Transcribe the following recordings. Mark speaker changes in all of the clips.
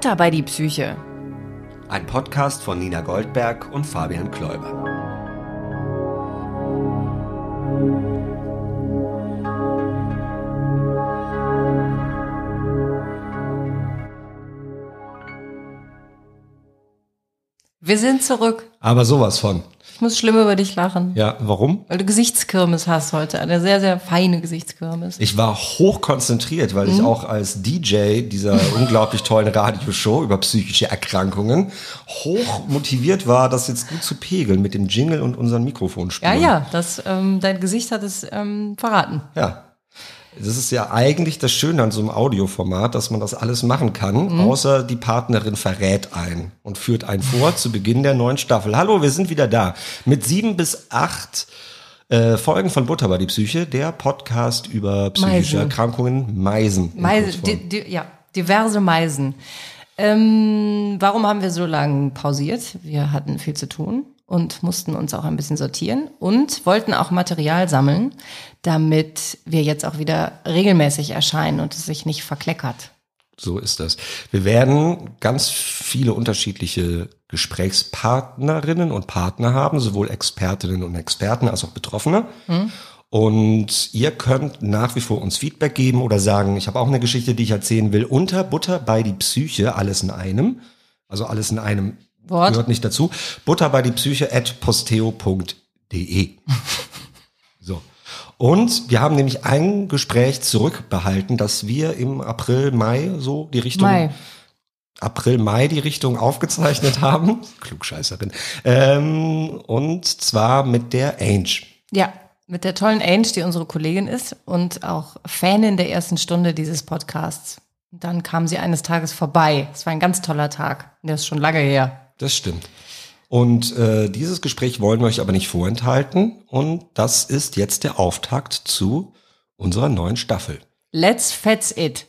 Speaker 1: Butter bei die Psyche.
Speaker 2: Ein Podcast von Nina Goldberg und Fabian Kläuber.
Speaker 1: Wir sind zurück.
Speaker 2: Aber sowas von.
Speaker 1: Ich muss schlimm über dich lachen.
Speaker 2: Ja, warum?
Speaker 1: Weil du Gesichtskirmes hast heute. Eine sehr, sehr feine Gesichtskirmes.
Speaker 2: Ich war hochkonzentriert, weil ich auch als DJ dieser unglaublich tollen Radioshow über psychische Erkrankungen hoch motiviert war, das jetzt gut zu pegeln mit dem Jingle und unseren
Speaker 1: Ja,
Speaker 2: Mikrofonspuren.
Speaker 1: ja, das, ähm, dein Gesicht hat es ähm, verraten.
Speaker 2: Ja. Das ist ja eigentlich das Schöne an so einem Audioformat, dass man das alles machen kann, außer die Partnerin verrät einen und führt einen vor zu Beginn der neuen Staffel. Hallo, wir sind wieder da mit sieben bis acht äh, Folgen von Butter bei die Psyche, der Podcast über psychische
Speaker 1: Meisen.
Speaker 2: Erkrankungen, Meisen. in
Speaker 1: Meise,
Speaker 2: Kurzform.
Speaker 1: di, di, ja, diverse Meisen. Ähm, warum haben wir so lange pausiert? Wir hatten viel zu tun und mussten uns auch ein bisschen sortieren und wollten auch Material sammeln, damit wir jetzt auch wieder regelmäßig erscheinen und es sich nicht verkleckert.
Speaker 2: So ist das. Wir werden ganz viele unterschiedliche Gesprächspartnerinnen und Partner haben, sowohl Expertinnen und Experten als auch Betroffene. Und ihr könnt nach wie vor uns Feedback geben oder sagen, ich habe auch eine Geschichte, die ich erzählen will, unter Butter bei die Psyche, alles in einem. Also alles in einem
Speaker 1: Wort.
Speaker 2: gehört nicht dazu. Butter bei die Psyche at posteo.de. So. Und wir haben nämlich ein Gespräch zurückbehalten, dass wir im April, Mai so die Richtung
Speaker 1: Mai.
Speaker 2: April, Mai die Richtung aufgezeichnet haben. Klugscheißerin. Ähm, und zwar mit der Ange.
Speaker 1: Ja, mit der tollen Ange, die unsere Kollegin ist und auch Fanin der ersten Stunde dieses Podcasts. Dann kam sie eines Tages vorbei. Es war ein ganz toller Tag. Der ist schon lange her.
Speaker 2: Das stimmt. Und äh, dieses Gespräch wollen wir euch aber nicht vorenthalten. Und das ist jetzt der Auftakt zu unserer neuen Staffel.
Speaker 1: Let's fetz it.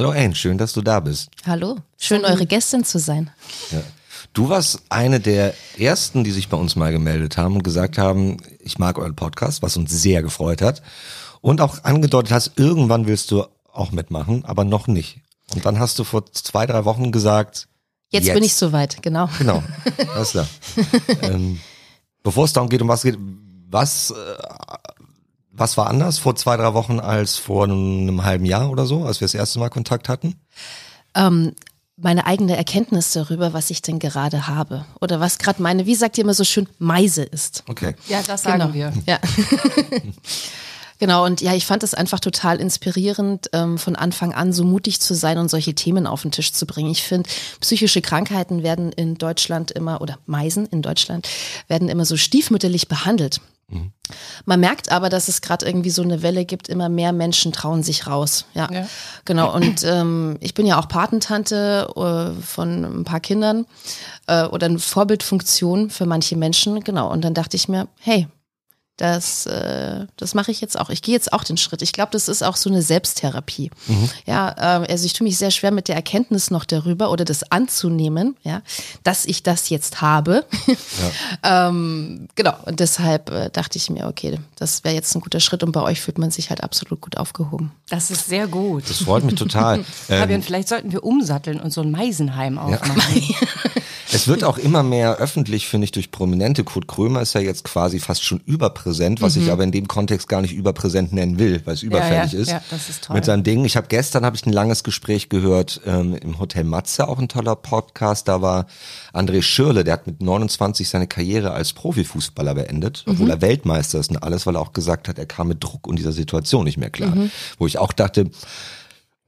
Speaker 2: Hallo Ange, schön, dass du da bist.
Speaker 3: Hallo, schön eure Gästin zu sein.
Speaker 2: Du warst eine der ersten, die sich bei uns mal gemeldet haben und gesagt haben, ich mag euren Podcast, was uns sehr gefreut hat. Und auch angedeutet hast, irgendwann willst du auch mitmachen, aber noch nicht. Und dann hast du vor zwei, drei Wochen gesagt,
Speaker 3: Jetzt, bin ich soweit, genau.
Speaker 2: Genau, alles klar. ähm, bevor es darum geht, um was geht, was, äh, was war anders vor zwei, drei Wochen als vor einem halben Jahr oder so, als wir das erste Mal Kontakt hatten?
Speaker 3: Ähm, meine eigene Erkenntnis darüber, was ich denn gerade habe. Oder was gerade meine, wie sagt ihr immer so schön, Meise ist.
Speaker 2: Okay.
Speaker 1: Ja, das sagen
Speaker 3: Genau.
Speaker 1: wir.
Speaker 3: Ja. Genau, und ja, ich fand es einfach total inspirierend, ähm, von Anfang an so mutig zu sein und solche Themen auf den Tisch zu bringen. Ich finde, psychische Krankheiten werden in Deutschland immer, oder Meisen in Deutschland, werden immer so stiefmütterlich behandelt. Man merkt aber, dass es gerade irgendwie so eine Welle gibt, immer mehr Menschen trauen sich raus. Ja,
Speaker 1: Ja.
Speaker 3: genau. Und ähm, ich bin ja auch Patentante äh, von ein paar Kindern äh, oder eine Vorbildfunktion für manche Menschen. Genau. Und dann dachte ich mir, hey, das, äh, das mache ich jetzt auch. Ich gehe jetzt auch den Schritt. Ich glaube, das ist auch so eine Selbsttherapie. Ja, äh, also ich tue mich sehr schwer mit der Erkenntnis noch darüber oder das anzunehmen, ja, dass ich das jetzt habe. ähm, genau. Und deshalb äh, dachte ich mir, okay, das wäre jetzt ein guter Schritt und bei euch fühlt man sich halt absolut gut aufgehoben.
Speaker 1: Das ist sehr gut.
Speaker 2: Das freut mich total.
Speaker 1: Fabian,
Speaker 2: ähm,
Speaker 1: vielleicht sollten wir umsatteln und so ein Meisenheim aufmachen.
Speaker 2: es wird auch immer mehr öffentlich, finde ich, durch Prominente. Kurt Krömer ist ja jetzt quasi fast schon überpräsent, was ich aber in dem Kontext gar nicht überpräsent nennen will, weil es überfällig
Speaker 1: ja,
Speaker 2: ist.
Speaker 1: ja, das ist toll.
Speaker 2: Mit seinem Ding. Ich habe gestern habe ich ein langes Gespräch gehört ähm, im Hotel Matze, auch ein toller Podcast. Da war André Schürle, der hat mit 29 seine Karriere als Profifußballer beendet, obwohl er Weltmeister ist und alles, weil er auch gesagt hat, er kam mit Druck und dieser Situation nicht mehr klar. Wo ich auch dachte,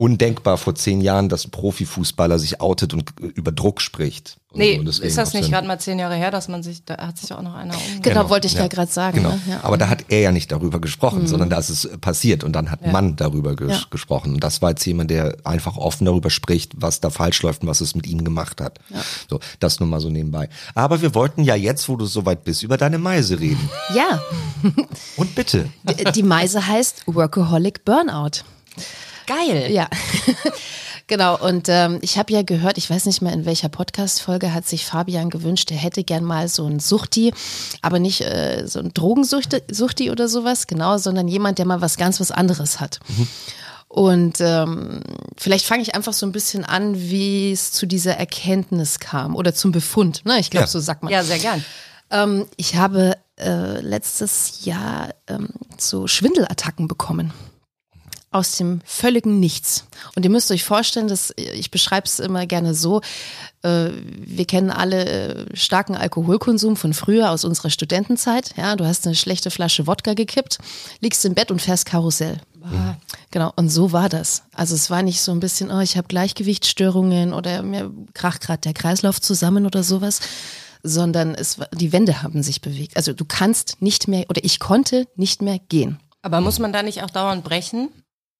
Speaker 2: undenkbar vor zehn Jahren, dass ein Profifußballer sich outet und über Druck spricht. Und
Speaker 1: Nee,
Speaker 2: so, deswegen
Speaker 1: ist das nicht gerade mal zehn Jahre her, dass man sich, da hat sich auch noch einer umgebracht.
Speaker 3: Genau, wollte ich ja,
Speaker 2: ja.
Speaker 3: gerade sagen.
Speaker 2: Genau.
Speaker 3: Ne? Ja. Mhm.
Speaker 2: Aber da hat er ja nicht darüber gesprochen, sondern da ist es äh, passiert und dann hat ein Mann darüber ges
Speaker 3: Ja.
Speaker 2: gesprochen. Und das war jetzt jemand, der einfach offen darüber spricht, was da falsch läuft und was es mit ihm gemacht hat. So, das nur mal so nebenbei. Aber wir wollten ja jetzt, wo du soweit bist, über deine Meise reden.
Speaker 3: ja,
Speaker 2: Und bitte.
Speaker 3: die- die Meise heißt Workaholic Burnout.
Speaker 1: Geil.
Speaker 3: Ja. Genau, und ähm, ich habe ja gehört, ich weiß nicht mehr in welcher Podcast-Folge hat sich Fabian gewünscht, er hätte gern mal so ein Suchti, aber nicht äh, so ein Drogensuchti Suchti oder sowas, genau, sondern jemand, der mal was ganz was anderes hat. Und ähm, vielleicht fange ich einfach so ein bisschen an, wie es zu dieser Erkenntnis kam oder zum Befund. Ne? Ich glaube,
Speaker 2: Ja.
Speaker 3: so sagt man.
Speaker 1: Ja, sehr gern.
Speaker 3: Ähm, ich habe äh, letztes Jahr ähm, so Schwindelattacken bekommen. Aus dem völligen Nichts. Und ihr müsst euch vorstellen, dass ich beschreibe es immer gerne so, äh, wir kennen alle äh, starken Alkoholkonsum von früher aus unserer Studentenzeit. Ja, du hast eine schlechte Flasche Wodka gekippt, liegst im Bett und fährst Karussell. Genau, und so war das. Also es war nicht so ein bisschen, oh, ich habe Gleichgewichtsstörungen oder mir kracht gerade der Kreislauf zusammen oder sowas, sondern es war, die Wände haben sich bewegt. Also du kannst nicht mehr oder ich konnte nicht mehr gehen.
Speaker 1: Aber muss man da nicht auch dauernd brechen?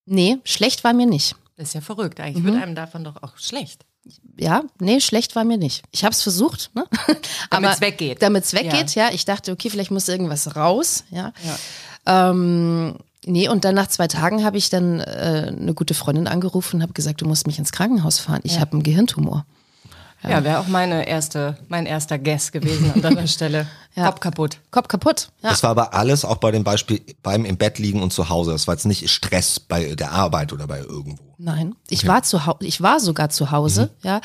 Speaker 3: Nee, schlecht war mir nicht.
Speaker 1: Das ist ja verrückt. Eigentlich wird einem davon doch auch schlecht.
Speaker 3: Ja, nee, schlecht war mir nicht. Ich habe es versucht, ne?
Speaker 1: Damit's weggeht.
Speaker 3: Damit es weggeht, ja. Ich dachte, okay, vielleicht muss irgendwas raus, ja. Ähm, nee, und dann nach zwei Tagen habe ich dann äh, eine gute Freundin angerufen und habe gesagt, du musst mich ins Krankenhaus fahren. Ich habe einen Gehirntumor.
Speaker 1: Ja, wäre auch meine erste, mein erster Guess gewesen an deiner Stelle.
Speaker 3: Ja.
Speaker 1: Kopf kaputt.
Speaker 3: Kopf kaputt. Ja.
Speaker 2: Das war aber alles auch bei dem Beispiel beim im Bett liegen und zu Hause. Das war jetzt nicht Stress bei der Arbeit oder bei irgendwo.
Speaker 3: Nein, ich war zu Hause, ich war sogar zu Hause, ja.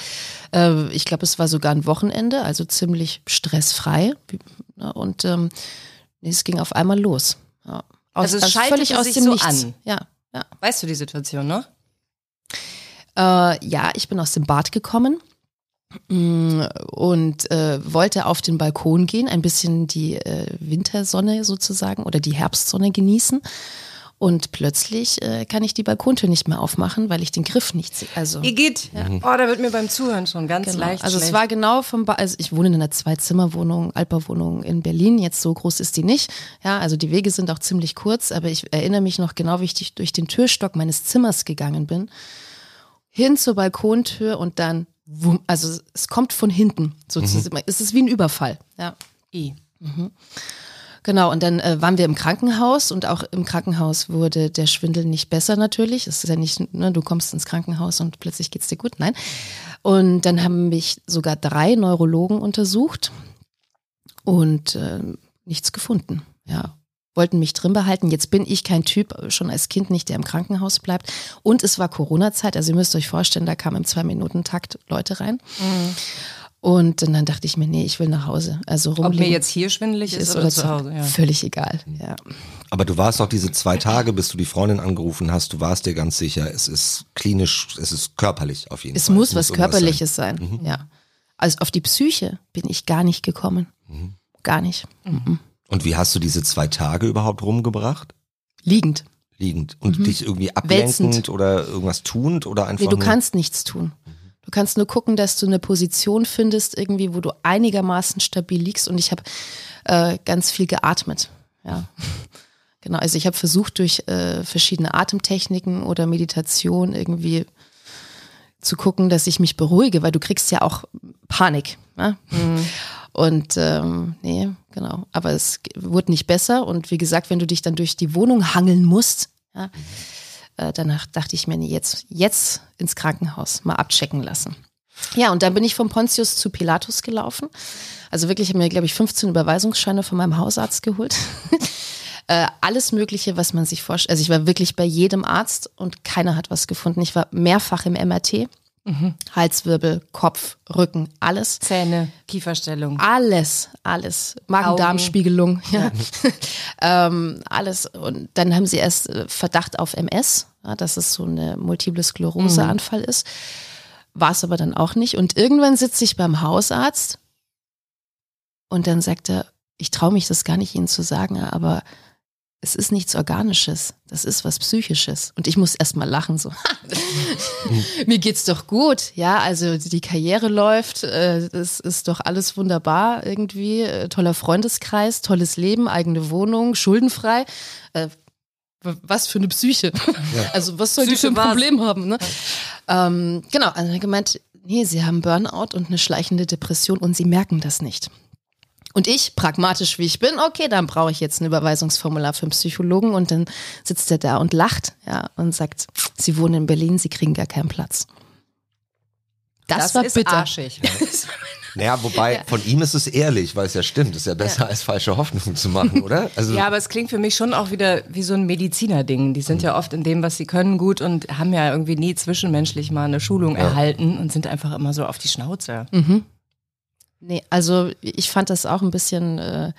Speaker 3: Äh, ich glaube, es war sogar ein Wochenende, also ziemlich stressfrei. Und ähm, es ging auf einmal los. Ja. Aus,
Speaker 1: Also es schaltete sich so an.
Speaker 3: Ja, ja.
Speaker 1: Weißt du die Situation noch?
Speaker 3: Äh, ja, ich bin aus dem Bad gekommen mm, und äh, wollte auf den Balkon gehen, ein bisschen die äh, Wintersonne sozusagen oder die Herbstsonne genießen. Und plötzlich äh, kann ich die Balkontür nicht mehr aufmachen, weil ich den Griff nicht sehe. Also,
Speaker 1: Igitt. Oh, da wird mir beim Zuhören schon ganz
Speaker 3: genau.
Speaker 1: leicht
Speaker 3: also es
Speaker 1: schlecht.
Speaker 3: war genau vom ba also ich wohne in einer Zwei-Zimmer-Wohnung, Altbauwohnung in Berlin. Jetzt so groß ist die nicht. Ja, also die Wege sind auch ziemlich kurz, aber ich erinnere mich noch genau, wie ich durch den Türstock meines Zimmers gegangen bin hin zur Balkontür und dann, also es kommt von hinten sozusagen. Es ist wie ein Überfall. Ja.
Speaker 1: I.
Speaker 3: Genau, und dann äh, waren wir im Krankenhaus und auch im Krankenhaus wurde der Schwindel nicht besser natürlich. Es ist ja nicht, ne, du kommst ins Krankenhaus und plötzlich geht's dir gut. Nein. Und dann haben mich sogar drei Neurologen untersucht und äh, nichts gefunden. Ja. Wollten mich drin behalten. Jetzt bin ich kein Typ, äh, schon als Kind nicht, der im Krankenhaus bleibt. Und es war Corona-Zeit, also ihr müsst euch vorstellen, da kamen im Zwei-Minuten-Takt Leute rein. Und dann dachte ich mir, nee, ich will nach Hause. Also
Speaker 1: Ob mir jetzt hier schwindelig ist,
Speaker 3: ist
Speaker 1: oder, zu Hause. Ja.
Speaker 3: Völlig egal. Ja.
Speaker 2: Aber du warst auch diese zwei Tage, bis du die Freundin angerufen hast, du warst dir ganz sicher, es ist klinisch, es ist körperlich auf jeden
Speaker 3: Es
Speaker 2: Fall.
Speaker 3: muss was
Speaker 2: irgendwas
Speaker 3: Körperliches sein. Ja. Also auf die Psyche bin ich gar nicht gekommen. Gar nicht. Mhm.
Speaker 2: Und wie hast du diese zwei Tage überhaupt rumgebracht?
Speaker 3: Liegend.
Speaker 2: Liegend. Und dich irgendwie ablenkend
Speaker 3: Mhm. Wälzend.
Speaker 2: oder irgendwas tuend oder einfach
Speaker 3: Nee, du
Speaker 2: nur?
Speaker 3: kannst nichts tun. Du kannst nur gucken, dass du eine Position findest, irgendwie, wo du einigermaßen stabil liegst. Und ich habe äh, ganz viel geatmet. Ja. Genau, also ich habe versucht, durch äh, verschiedene Atemtechniken oder Meditation irgendwie zu gucken, dass ich mich beruhige, weil du kriegst ja auch Panik. Ne? Und ähm, nee, genau. Aber es wurde nicht besser. Und wie gesagt, wenn du dich dann durch die Wohnung hangeln musst, ja, äh, danach dachte ich mir, nee, jetzt, jetzt ins Krankenhaus mal abchecken lassen. Ja, und dann bin ich vom Pontius zu Pilatus gelaufen. Also wirklich, habe mir, glaube ich, 15 Überweisungsscheine von meinem Hausarzt geholt. äh, alles Mögliche, was man sich vorstellt. Also ich war wirklich bei jedem Arzt und keiner hat was gefunden. Ich war mehrfach im MRT. Halswirbel, Kopf, Rücken, alles.
Speaker 1: Zähne, Kieferstellung.
Speaker 3: Alles, alles. Magen-Darm-Spiegelung, ja. ähm, alles. Und dann haben sie erst äh, Verdacht auf MS, ja, dass es so eine multiple Sklerose-Anfall ist. War es aber dann auch nicht. Und irgendwann sitze ich beim Hausarzt und dann sagt er, ich traue mich das gar nicht Ihnen zu sagen, aber es ist nichts Organisches, das ist was Psychisches. Und ich muss erst mal lachen, so. Mir geht's doch gut, ja, also die Karriere läuft, äh, es ist doch alles wunderbar irgendwie, äh, toller Freundeskreis, tolles Leben, eigene Wohnung, schuldenfrei. Äh, was für eine Psyche. Also was soll die für
Speaker 1: Psyche
Speaker 3: ein
Speaker 1: war's.
Speaker 3: Problem haben, ne? Ähm, genau, also er hat gemeint, nee, sie haben Burnout und eine schleichende Depression und sie merken das nicht. Und ich, pragmatisch wie ich bin, okay, dann brauche ich jetzt ein Überweisungsformular für einen Psychologen und dann sitzt er da und lacht, ja, und sagt, Sie wohnen in Berlin, Sie kriegen gar keinen Platz. Das,
Speaker 1: Das
Speaker 3: war
Speaker 1: ist
Speaker 3: bitter.
Speaker 1: arschig.
Speaker 2: Naja, wobei von ihm ist es ehrlich, weil es ja stimmt. Es ist ja besser als falsche Hoffnung zu machen, oder? Also
Speaker 1: Ja, aber es klingt für mich schon auch wieder wie so ein Mediziner-Ding. Die sind ja oft in dem, was sie können, gut und haben ja irgendwie nie zwischenmenschlich mal eine Schulung erhalten und sind einfach immer so auf die Schnauze.
Speaker 3: Nee, also ich fand das auch ein bisschen äh,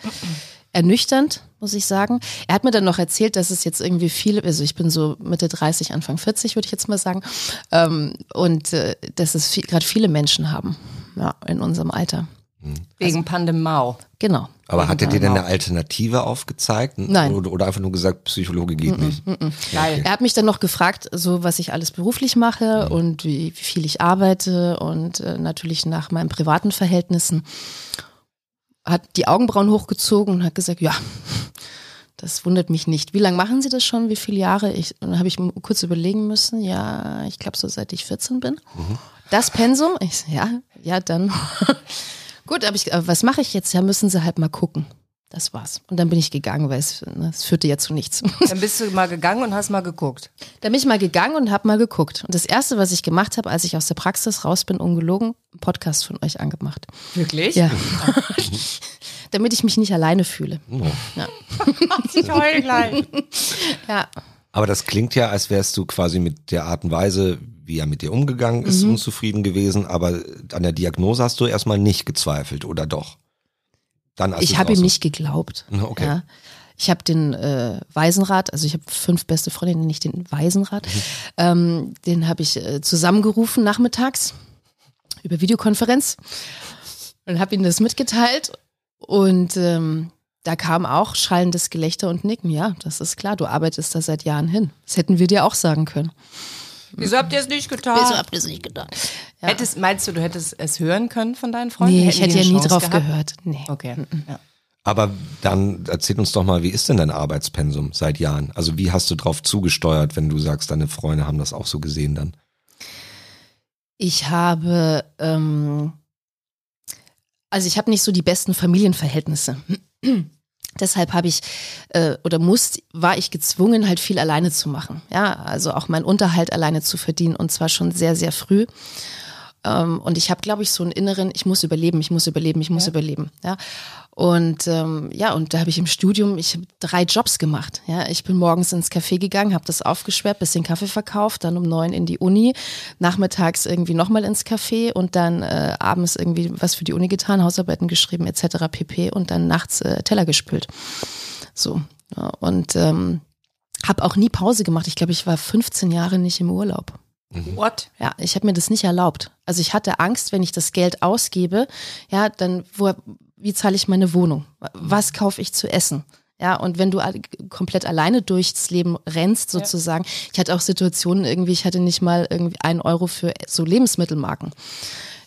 Speaker 3: ernüchternd, muss ich sagen. Er hat mir dann noch erzählt, dass es jetzt irgendwie viele, also ich bin so Mitte 30, Anfang 40, würde ich jetzt mal sagen, ähm, und äh, dass es viel, gerade viele Menschen haben, ja, in unserem Alter.
Speaker 1: Wegen Pandemau.
Speaker 3: Genau.
Speaker 2: aber hat er dir denn eine Alternative aufgezeigt?
Speaker 3: Nein.
Speaker 2: Oder, oder einfach nur gesagt, Psychologe geht nicht?
Speaker 1: Geil.
Speaker 3: Er hat mich dann noch gefragt, so was ich alles beruflich mache und wie, wie viel ich arbeite und äh, natürlich nach meinen privaten Verhältnissen. Hat die Augenbrauen hochgezogen und hat gesagt, ja, das wundert mich nicht. Wie lange machen Sie das schon? Wie viele Jahre? Ich, und dann habe ich kurz überlegen müssen. Ja, ich glaube so seit ich 14 bin. Das Pensum? Ich ja, ja, dann. Gut, aber ich, äh, was mache ich jetzt? Ja, müssen Sie halt mal gucken. Das war's. Und dann bin ich gegangen, weil es, ne, es führte ja zu nichts.
Speaker 1: Dann bist du mal gegangen und hast mal geguckt.
Speaker 3: Da bin ich mal gegangen und habe mal geguckt. Und das Erste, was ich gemacht habe, als ich aus der Praxis raus bin, ungelogen, einen Podcast von euch angemacht.
Speaker 1: Wirklich?
Speaker 3: Ja. Damit ich mich nicht alleine fühle. Ja.
Speaker 1: Ich heul gleich.
Speaker 3: ja.
Speaker 2: Aber das klingt ja, als wärst du quasi mit der Art und Weise, wie er mit dir umgegangen ist,
Speaker 3: Mhm.
Speaker 2: unzufrieden gewesen. Aber an der Diagnose hast du erstmal nicht gezweifelt, oder doch? Dann,
Speaker 3: Ich habe ihm nicht geglaubt.
Speaker 2: Okay.
Speaker 3: Ja. Ich habe den äh, Waisenrat, also ich habe fünf beste Freundinnen, nicht den Waisenrat, ähm, den habe ich äh, zusammengerufen nachmittags über Videokonferenz und habe ihnen das mitgeteilt und ähm, da kam auch schallendes Gelächter und Nicken. Ja, das ist klar, du arbeitest da seit Jahren hin. Das hätten wir dir auch sagen können.
Speaker 1: Wieso habt ihr es nicht getan?
Speaker 3: Wieso habt ihr es nicht getan? Ja.
Speaker 1: Hättest, meinst du, du hättest es hören können von deinen Freunden?
Speaker 3: nee, ich
Speaker 1: Hätten
Speaker 3: hätte
Speaker 1: die
Speaker 3: ja nie drauf
Speaker 1: gehabt?
Speaker 3: gehört. Nee.
Speaker 1: Okay. Ja.
Speaker 2: Aber dann erzähl uns doch mal, wie ist denn dein Arbeitspensum seit Jahren? Also wie hast du drauf zugesteuert, wenn du sagst, deine Freunde haben das auch so gesehen dann?
Speaker 3: Ich habe, ähm, also ich habe nicht so die besten Familienverhältnisse. Deshalb habe ich äh, oder muss, war ich gezwungen, halt viel alleine zu machen. Ja, also auch meinen Unterhalt alleine zu verdienen und zwar schon sehr, sehr früh. Ähm, und ich habe, glaube ich, so einen inneren, ich muss überleben, ich muss überleben, ich muss überleben. Ja. Und ähm, ja, und da habe ich im Studium, ich habe drei Jobs gemacht. Ja, ich bin morgens ins Café gegangen, habe das aufgeschwärzt, bisschen Kaffee verkauft, dann um neun in die Uni, nachmittags irgendwie nochmal ins Café und dann äh, abends irgendwie was für die Uni getan, Hausarbeiten geschrieben etc. pp. Und dann nachts äh, Teller gespült. So ja, und ähm, habe auch nie Pause gemacht. Ich glaube, ich war 15 Jahre nicht im Urlaub.
Speaker 1: What?
Speaker 3: Ja, ich habe mir das nicht erlaubt. Also ich hatte Angst, wenn ich das Geld ausgebe, ja, dann wo, wie zahle ich meine Wohnung? Was kaufe ich zu essen? Ja, und wenn du komplett alleine durchs Leben rennst, sozusagen, ich hatte auch Situationen irgendwie, ich hatte nicht mal irgendwie ein Euro für so Lebensmittelmarken.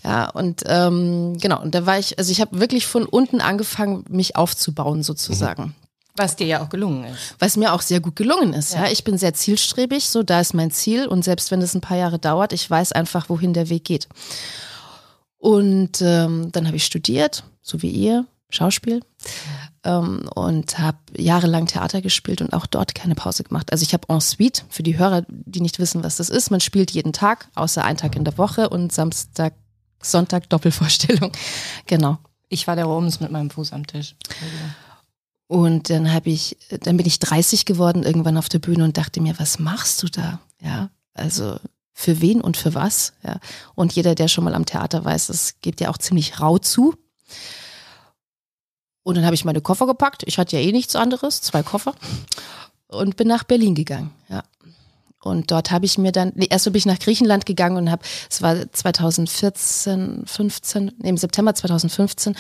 Speaker 3: Ja, und ähm, genau, und da war ich, also ich habe wirklich von unten angefangen, mich aufzubauen, sozusagen
Speaker 1: Was dir ja auch gelungen ist.
Speaker 3: was mir auch sehr gut gelungen ist. Ja. ich bin sehr zielstrebig, so da ist mein Ziel und selbst wenn es ein paar Jahre dauert, ich weiß einfach, wohin der Weg geht. Und ähm, dann habe ich studiert, so wie ihr, Schauspiel ähm, und habe jahrelang Theater gespielt und auch dort keine Pause gemacht. Also ich habe en suite, für die Hörer, die nicht wissen, was das ist, man spielt jeden Tag, außer einen Tag in der Woche und Samstag, Sonntag Doppelvorstellung. Genau.
Speaker 1: Ich war der Roms mit meinem Fuß am Tisch.
Speaker 3: Und dann habe ich, dann bin ich 30 geworden irgendwann auf der Bühne und dachte mir, was machst du da? Ja, also für wen und für was? Ja. Und jeder, der schon mal am Theater weiß, das gibt ja auch ziemlich rau zu. Und dann habe ich meine Koffer gepackt. Ich hatte ja eh nichts anderes, zwei Koffer. Und bin nach Berlin gegangen. Ja. Und dort habe ich mir dann, nee, erst bin ich nach Griechenland gegangen und habe, es war 2014, 15, nee, im September 2015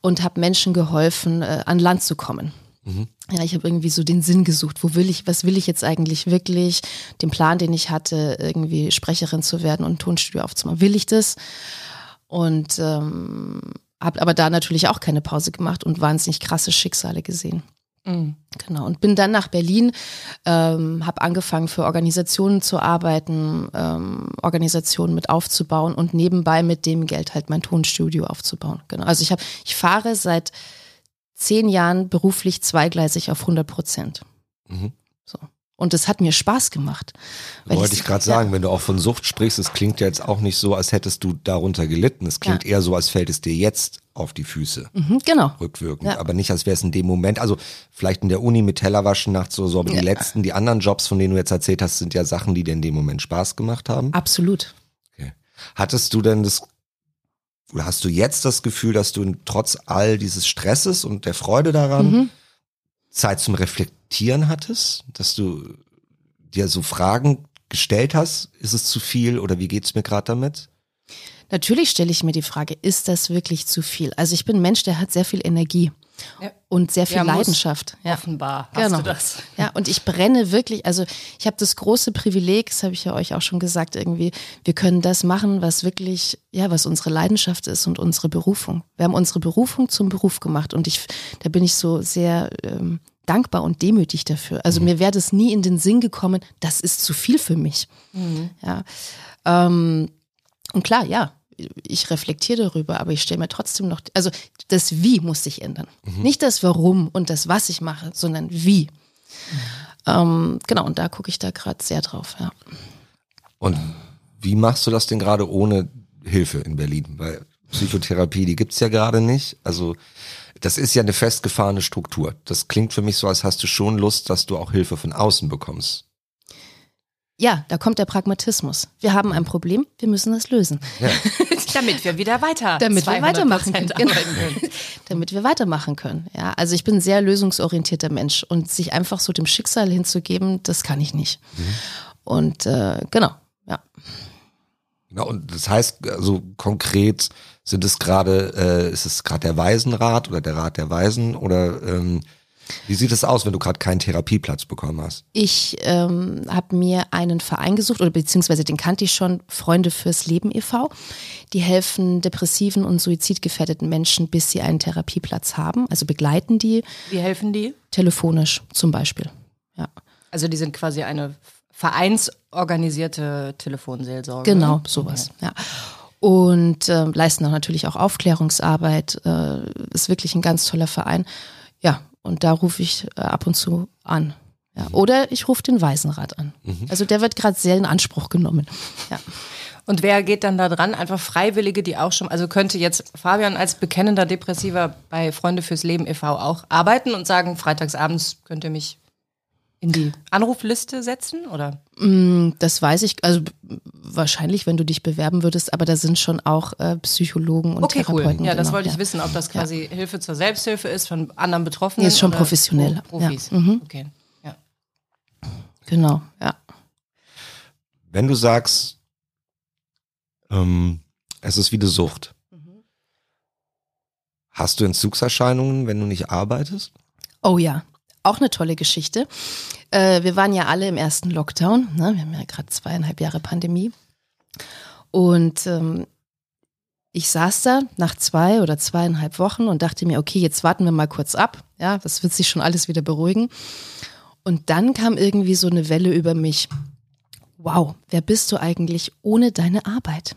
Speaker 3: und habe Menschen geholfen, äh, an Land zu kommen. Ja, ich habe irgendwie so den Sinn gesucht. Wo will ich, was will ich jetzt eigentlich wirklich? Den Plan, den ich hatte, irgendwie Sprecherin zu werden und ein Tonstudio aufzumachen. Will ich das? Und ähm, habe aber da natürlich auch keine Pause gemacht und wahnsinnig krasse Schicksale gesehen. Genau. Und bin dann nach Berlin, ähm, habe angefangen für Organisationen zu arbeiten, ähm, Organisationen mit aufzubauen und nebenbei mit dem Geld halt mein Tonstudio aufzubauen. Genau. Also ich habe, ich fahre seit zehn Jahren beruflich zweigleisig auf 100 Prozent.
Speaker 2: Mhm.
Speaker 3: So. Und es hat mir Spaß gemacht.
Speaker 2: Wollte ich gerade sagen, wenn du auch von Sucht sprichst, es klingt ja jetzt auch nicht so, als hättest du darunter gelitten. Es klingt eher so, als fällt es dir jetzt auf die Füße.
Speaker 3: Mhm, genau.
Speaker 2: Rückwirkend,
Speaker 3: Ja.
Speaker 2: aber nicht, als wäre es in dem Moment. Also vielleicht in der Uni mit Tellerwaschen nachts so, so aber die
Speaker 3: Ja.
Speaker 2: letzten, die anderen Jobs, von denen du jetzt erzählt hast, sind ja Sachen, die dir in dem Moment Spaß gemacht haben.
Speaker 3: Absolut.
Speaker 2: Okay. Hattest du denn das, oder hast du jetzt das Gefühl, dass du trotz all dieses Stresses und der Freude daran
Speaker 3: Mhm.
Speaker 2: Zeit zum Reflektieren hattest? Dass du dir so Fragen gestellt hast? Ist es zu viel oder wie geht's mir gerade damit?
Speaker 3: Natürlich stelle ich mir die Frage, ist das wirklich zu viel? Also ich bin ein Mensch, der hat sehr viel Energie
Speaker 1: Ja.
Speaker 3: und sehr viel
Speaker 1: Ja.
Speaker 3: Leidenschaft. Ja.
Speaker 1: Offenbar hast
Speaker 3: Genau.
Speaker 1: du das.
Speaker 3: Ja, und ich brenne wirklich, also ich habe das große Privileg, das habe ich ja euch auch schon gesagt, irgendwie, wir können das machen, was wirklich, ja, was unsere Leidenschaft ist und unsere Berufung. Wir haben unsere Berufung zum Beruf gemacht und ich, da bin ich so sehr ähm, dankbar und demütig dafür. Also mir wäre das nie in den Sinn gekommen, das ist zu viel für mich. Ja. Ähm, und klar, ja, ich reflektiere darüber, aber ich stelle mir trotzdem noch, also das Wie muss sich ändern. Nicht das Warum und das Was ich mache, sondern wie. Ähm, genau, und da gucke ich da gerade sehr drauf, ja.
Speaker 2: Und wie machst du das denn gerade ohne Hilfe in Berlin? Weil Psychotherapie, die gibt's ja gerade nicht. Also das ist ja eine festgefahrene Struktur. Das klingt für mich so, als hast du schon Lust, dass du auch Hilfe von außen bekommst.
Speaker 3: Ja, da kommt der Pragmatismus. Wir haben ein Problem, wir müssen das lösen.
Speaker 1: Damit wir wieder weiter.
Speaker 3: Damit wir
Speaker 1: 200%
Speaker 3: weitermachen können. Genau. Damit wir weitermachen können. Ja, also ich bin ein sehr lösungsorientierter Mensch und sich einfach so dem Schicksal hinzugeben, das kann ich nicht. Und äh, genau, ja.
Speaker 2: Ja, und das heißt, also konkret sind es gerade, äh, ist es gerade der Waisenrat oder der Rat der Waisen oder ähm, wie sieht es aus, wenn du gerade keinen Therapieplatz bekommen hast?
Speaker 3: Ich ähm, habe mir einen Verein gesucht, oder beziehungsweise den kannte ich schon, Freunde fürs Leben e.V. Die helfen depressiven und suizidgefährdeten Menschen, bis sie einen Therapieplatz haben. Also begleiten die
Speaker 1: Wie helfen die?
Speaker 3: telefonisch zum Beispiel. Ja,
Speaker 1: Also die sind quasi eine vereinsorganisierte Telefonseelsorge.
Speaker 3: genau, sowas. Ja. Und ähm, leisten auch natürlich auch Aufklärungsarbeit. Äh, ist wirklich ein ganz toller Verein. Ja, und da rufe ich äh, ab und zu an. Ja. Oder ich rufe den Waisenrat an. Also der wird gerade sehr in Anspruch genommen. Ja.
Speaker 1: Und wer geht dann da dran? Einfach Freiwillige, die auch schon, also könnte jetzt Fabian als bekennender Depressiver bei Freunde fürs Leben e.V. auch arbeiten und sagen, freitagsabends könnt ihr mich in die Anrufliste setzen oder?
Speaker 3: Mm, Das weiß ich, also wahrscheinlich, wenn du dich bewerben würdest, aber da sind schon auch äh, Psychologen und
Speaker 1: Okay, cool.
Speaker 3: Therapeuten.
Speaker 1: Ja, das
Speaker 3: genau,
Speaker 1: wollte ich
Speaker 3: ja.
Speaker 1: wissen, ob das quasi Hilfe zur Selbsthilfe ist von anderen Betroffenen.
Speaker 3: Nee, ist schon
Speaker 1: oder
Speaker 3: professionell,
Speaker 1: Pro- Profis.
Speaker 3: ja. Mhm.
Speaker 1: Okay. Ja.
Speaker 3: Genau, ja.
Speaker 2: Wenn du sagst, ähm, es ist wie eine Sucht, hast du Entzugserscheinungen, wenn du nicht arbeitest?
Speaker 3: Oh ja, auch eine tolle Geschichte. Äh, wir waren ja alle im ersten Lockdown. Ne? Wir haben ja gerade zweieinhalb Jahre Pandemie. Und ähm, ich saß da nach zwei oder zweieinhalb Wochen und dachte mir, okay, jetzt warten wir mal kurz ab. Ja, das wird sich schon alles wieder beruhigen. Und dann kam irgendwie so eine Welle über mich. Wow, wer bist du eigentlich ohne deine Arbeit?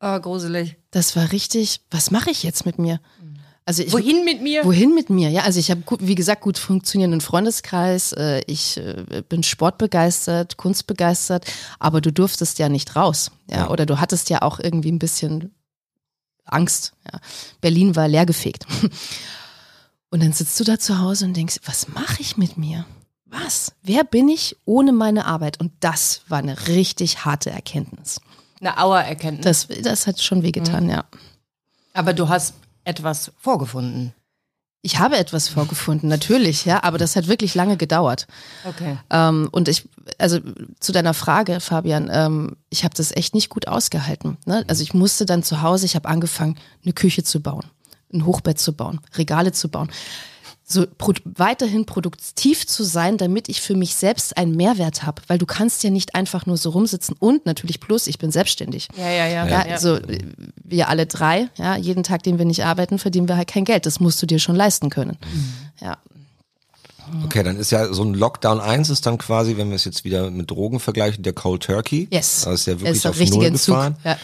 Speaker 1: Oh, gruselig.
Speaker 3: Das war richtig, was mache ich jetzt mit mir? Also ich,
Speaker 1: Wohin mit mir?
Speaker 3: Wohin mit mir? Ja, also ich habe, wie gesagt, gut funktionierenden Freundeskreis. äh, Ich äh, bin sportbegeistert, kunstbegeistert, aber du durftest ja nicht raus. Ja,
Speaker 2: Ja.
Speaker 3: oder du hattest ja auch irgendwie ein bisschen Angst. Ja. Berlin war leergefegt. Und dann sitzt du da zu Hause und denkst, was mache ich mit mir? Was? Wer bin ich ohne meine Arbeit? Und das war eine richtig harte Erkenntnis.
Speaker 1: Eine Auererkenntnis.
Speaker 3: Das, das hat schon wehgetan, ja.
Speaker 1: Aber du hast etwas vorgefunden.
Speaker 3: Ich habe etwas vorgefunden, natürlich, ja, aber das hat wirklich lange gedauert.
Speaker 1: Okay.
Speaker 3: Ähm, und ich, also zu deiner Frage, Fabian, ähm, ich habe das echt nicht gut ausgehalten. Ne? Also ich musste dann zu Hause, ich habe angefangen, eine Küche zu bauen, ein Hochbett zu bauen, Regale zu bauen. So pro weiterhin produktiv zu sein, damit ich für mich selbst einen Mehrwert habe, weil du kannst ja nicht einfach nur so rumsitzen und natürlich plus, ich bin selbstständig.
Speaker 1: Ja, ja, ja.
Speaker 3: Ja, also wir alle drei, ja, jeden Tag, den wir nicht arbeiten, verdienen wir halt kein Geld. Das musst du dir schon leisten können. Ja,
Speaker 2: Okay, dann ist ja so ein Lockdown 1 ist dann quasi, wenn wir es jetzt wieder mit Drogen vergleichen, der Cold Turkey.
Speaker 3: yes.
Speaker 2: Das ist ja wirklich
Speaker 3: ist ein
Speaker 2: auf Null
Speaker 3: Entzug.
Speaker 2: gefahren.
Speaker 3: Ja.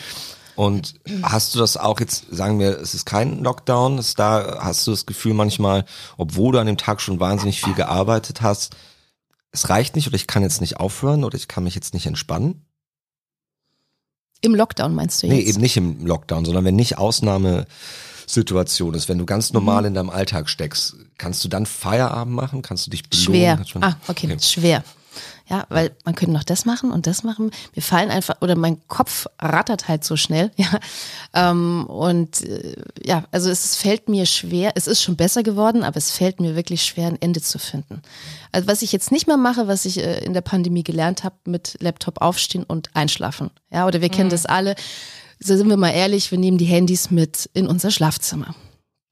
Speaker 2: Und hast du das auch jetzt, sagen wir, es ist kein Lockdown, ist da, hast du das Gefühl manchmal, obwohl du an dem Tag schon wahnsinnig viel gearbeitet hast, es reicht nicht oder ich kann jetzt nicht aufhören oder ich kann mich jetzt nicht entspannen?
Speaker 3: Im Lockdown meinst du jetzt?
Speaker 2: Nee, eben nicht im Lockdown, sondern wenn nicht Ausnahmesituation ist, wenn du ganz normal in deinem Alltag steckst, kannst du dann Feierabend machen? Kannst du dich belohnen?
Speaker 3: Schwer. Ah, okay, schwer. Ja, weil man könnte noch das machen und das machen. Wir fallen einfach, oder mein Kopf rattert halt so schnell, ja. Ähm, und äh, ja, also es fällt mir schwer, es ist schon besser geworden, aber es fällt mir wirklich schwer, ein Ende zu finden. Also was ich jetzt nicht mehr mache, was ich äh, in der Pandemie gelernt habe, mit Laptop aufstehen und einschlafen. Ja, oder wir kennen das alle. So sind wir mal ehrlich, wir nehmen die Handys mit in unser Schlafzimmer.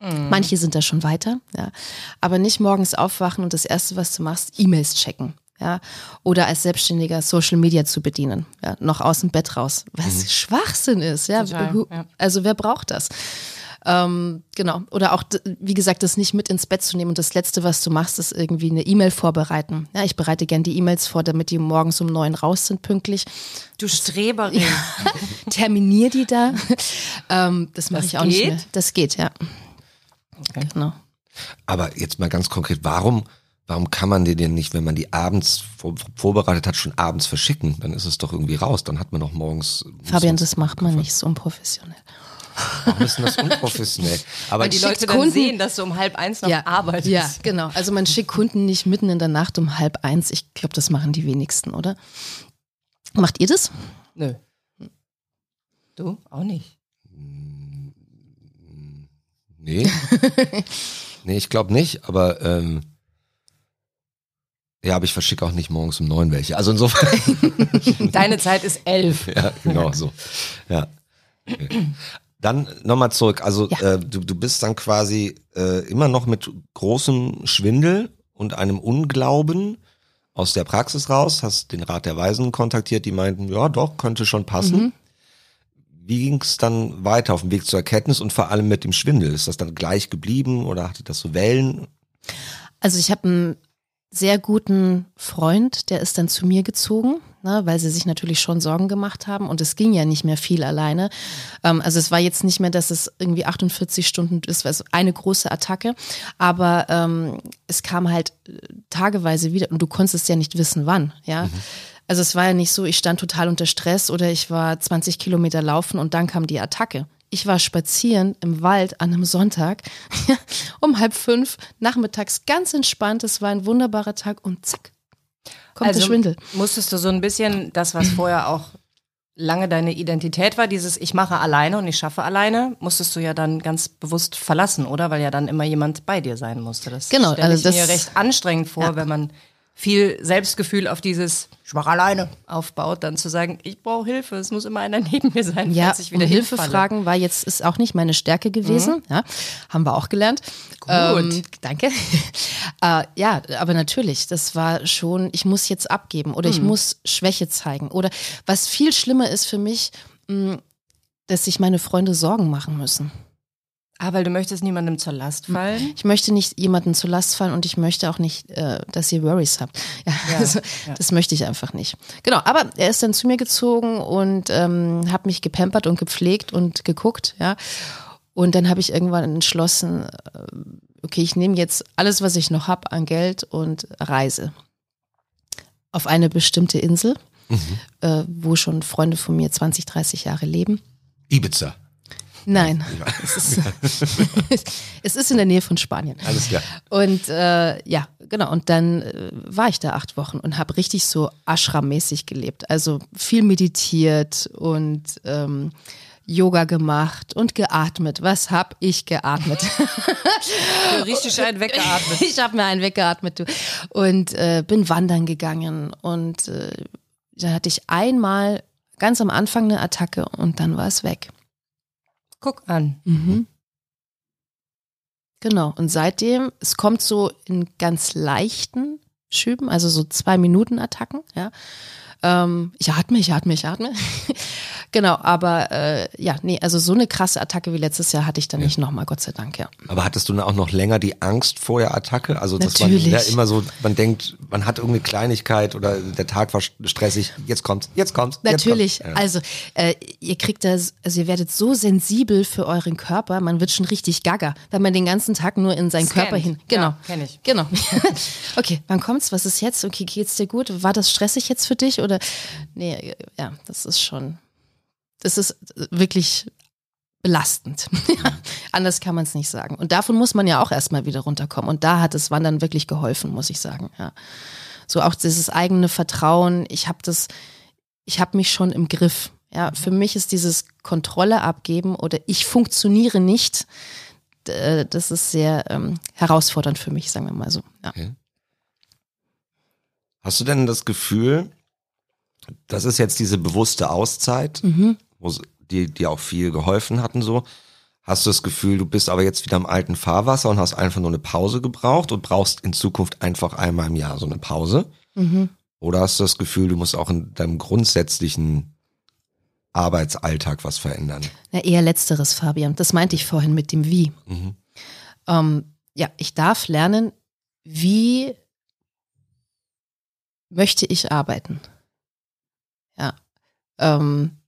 Speaker 3: Manche sind da schon weiter, ja. Aber nicht morgens aufwachen und das erste, was du machst, E-Mails checken. Ja, oder als Selbstständiger Social Media zu bedienen, ja, noch aus dem Bett raus, was Schwachsinn ist, ja.
Speaker 1: Total, ja.
Speaker 3: Also wer braucht das? Ähm, genau. Oder auch, wie gesagt, das nicht mit ins Bett zu nehmen und das Letzte, was du machst, ist irgendwie eine E-Mail vorbereiten. Ja, ich bereite gern die E-Mails vor, damit die morgens um neun raus sind, pünktlich.
Speaker 1: Du Streberin.
Speaker 3: Terminier die da. ähm, das mache ich auch nicht
Speaker 1: geht?
Speaker 3: mehr. Das geht, ja.
Speaker 1: Okay.
Speaker 3: Genau.
Speaker 2: Aber jetzt mal ganz konkret, warum, warum kann man die denn nicht, wenn man die abends vor, vorbereitet hat, schon abends verschicken? Dann ist es doch irgendwie raus. Dann hat man doch morgens.
Speaker 3: Fabian, das macht man nicht so unprofessionell.
Speaker 2: Warum ist denn das unprofessionell? Aber
Speaker 1: Weil die Leute dann
Speaker 3: Kunden-
Speaker 1: sehen, dass du um halb eins noch arbeitest.
Speaker 3: Ja, genau. Also man schickt Kunden nicht mitten in der Nacht um halb eins. Ich glaube, das machen die wenigsten, oder? Macht ihr das?
Speaker 1: Nö. Du? Auch nicht.
Speaker 2: Nee. nee, ich glaube nicht, aber ähm, ja, aber ich verschicke auch nicht morgens um neun welche. Also insofern,
Speaker 1: Deine Zeit ist elf.
Speaker 2: ja, genau so. Ja. Okay. Dann nochmal zurück. Also
Speaker 3: Ja.
Speaker 2: äh, du, du bist dann quasi äh, immer noch mit großem Schwindel und einem Unglauben aus der Praxis raus, hast den Rat der Weisen kontaktiert, die meinten, ja doch, könnte schon passen.
Speaker 3: Mhm.
Speaker 2: Wie ging es dann weiter auf dem Weg zur Erkenntnis und vor allem mit dem Schwindel? Ist das dann gleich geblieben oder hatte das so Wellen?
Speaker 3: Also ich habe einen sehr guten Freund, der ist dann zu mir gezogen, ne, weil sie sich natürlich schon Sorgen gemacht haben und es ging ja nicht mehr viel alleine. Ähm, also es war jetzt nicht mehr, dass es irgendwie 48 Stunden ist, also eine große Attacke, aber ähm, es kam halt äh, tageweise wieder und du konntest ja nicht wissen, wann, ja. Also es war ja nicht so, ich stand total unter Stress oder ich war 20 Kilometer laufen und dann kam die Attacke. Ich war spazieren im Wald an einem Sonntag um halb fünf nachmittags ganz entspannt. Es war ein wunderbarer Tag und zack, kommt der Schwindel.
Speaker 1: musstest du so ein bisschen das, was vorher auch lange deine Identität war, dieses ich mache alleine und ich schaffe alleine, musstest du ja dann ganz bewusst verlassen, oder? Weil ja dann immer jemand bei dir sein musste. Das
Speaker 3: Genau,
Speaker 1: stelle
Speaker 3: also
Speaker 1: ich mir
Speaker 3: das-
Speaker 1: recht anstrengend vor,
Speaker 3: Ja.
Speaker 1: wenn man viel Selbstgefühl auf dieses ich mache alleine aufbaut, dann zu sagen, ich brauche Hilfe, es muss immer einer neben mir sein,
Speaker 3: Ja,
Speaker 1: falls ich wieder
Speaker 3: um Hilfe
Speaker 1: hinfalle.
Speaker 3: fragen war jetzt ist auch nicht meine Stärke gewesen. Ja, haben wir auch gelernt.
Speaker 1: Gut.
Speaker 3: Ähm, danke. äh, ja, aber natürlich, das war schon, ich muss jetzt abgeben oder ich muss Schwäche zeigen. Oder was viel schlimmer ist für mich, mh, dass sich meine Freunde Sorgen machen müssen.
Speaker 1: Ah, weil du möchtest niemandem zur Last fallen.
Speaker 3: Ich möchte nicht jemanden zur Last fallen und ich möchte auch nicht, äh, dass ihr Worries habt. Ja,
Speaker 1: Ja,
Speaker 3: also,
Speaker 1: ja.
Speaker 3: Das möchte ich einfach nicht. Genau, aber er ist dann zu mir gezogen und ähm, hat mich gepampert und gepflegt und geguckt, ja. Und dann habe ich irgendwann entschlossen, äh, okay, ich nehme jetzt alles, was ich noch habe an Geld und reise auf eine bestimmte Insel, äh, wo schon Freunde von mir 20, 30 Jahre leben.
Speaker 2: Ibiza.
Speaker 3: Nein, es ist, es ist in der Nähe von Spanien.
Speaker 2: Alles klar.
Speaker 3: Und äh, ja, genau. Und dann äh, war ich da acht Wochen und habe richtig so Ashram-mäßig gelebt. Also viel meditiert und ähm, Yoga gemacht und geatmet. Was hab ich geatmet?
Speaker 1: Richtig einen weggeatmet.
Speaker 3: ich habe mir einen weggeatmet, du. Und äh, bin wandern gegangen. Und äh, dann hatte ich einmal ganz am Anfang eine Attacke und dann war es weg.
Speaker 1: Guck an.
Speaker 3: Mhm. Genau. Und seitdem, es kommt so in ganz leichten Schüben, also so zwei Minuten Attacken, ja. Ähm, ich atme, ich atme, ich atme. genau, aber äh, ja, nee, also so eine krasse Attacke wie letztes Jahr hatte ich dann ja. nicht nochmal, Gott sei Dank, ja.
Speaker 2: Aber hattest du auch noch länger die Angst vor der Attacke? Also
Speaker 3: Natürlich.
Speaker 2: man ja immer so, man denkt, man hat irgendeine Kleinigkeit oder der Tag war stressig, jetzt kommt's, jetzt kommt's.
Speaker 3: Jetzt
Speaker 2: Natürlich.
Speaker 3: Kommt's. Ja. Also äh, ihr kriegt das, also ihr werdet so sensibel für euren Körper, man wird schon richtig gaga, wenn man den ganzen Tag nur in seinen Scannt. Körper hin. Genau. Ja,
Speaker 1: kenn ich.
Speaker 3: Genau. okay, wann kommt's? Was ist jetzt? Okay, geht's dir gut? War das stressig jetzt für dich? Oder nee, ja, das ist schon, das ist wirklich belastend. Anders kann man es nicht sagen. Und davon muss man ja auch erstmal wieder runterkommen. Und da hat das Wandern wirklich geholfen, muss ich sagen. Ja. So auch dieses eigene Vertrauen. Ich habe das, ich habe mich schon im Griff. Ja, für mich ist dieses Kontrolle abgeben oder ich funktioniere nicht. Das ist sehr ähm, herausfordernd für mich, sagen wir mal so. Ja. Okay.
Speaker 2: Hast du denn das Gefühl, das ist jetzt diese bewusste Auszeit, mhm. Wo die dir auch viel geholfen hatten so. Hast du das Gefühl, du bist aber jetzt wieder im alten Fahrwasser und hast einfach nur eine Pause gebraucht und brauchst in Zukunft einfach einmal im Jahr so eine Pause? Mhm. Oder hast du das Gefühl, du musst auch in deinem grundsätzlichen Arbeitsalltag was verändern?
Speaker 3: Na, eher letzteres, Fabian. Das meinte ich vorhin mit dem Wie. Mhm. Ähm, ja, ich darf lernen, wie möchte ich arbeiten. Ja. Ähm,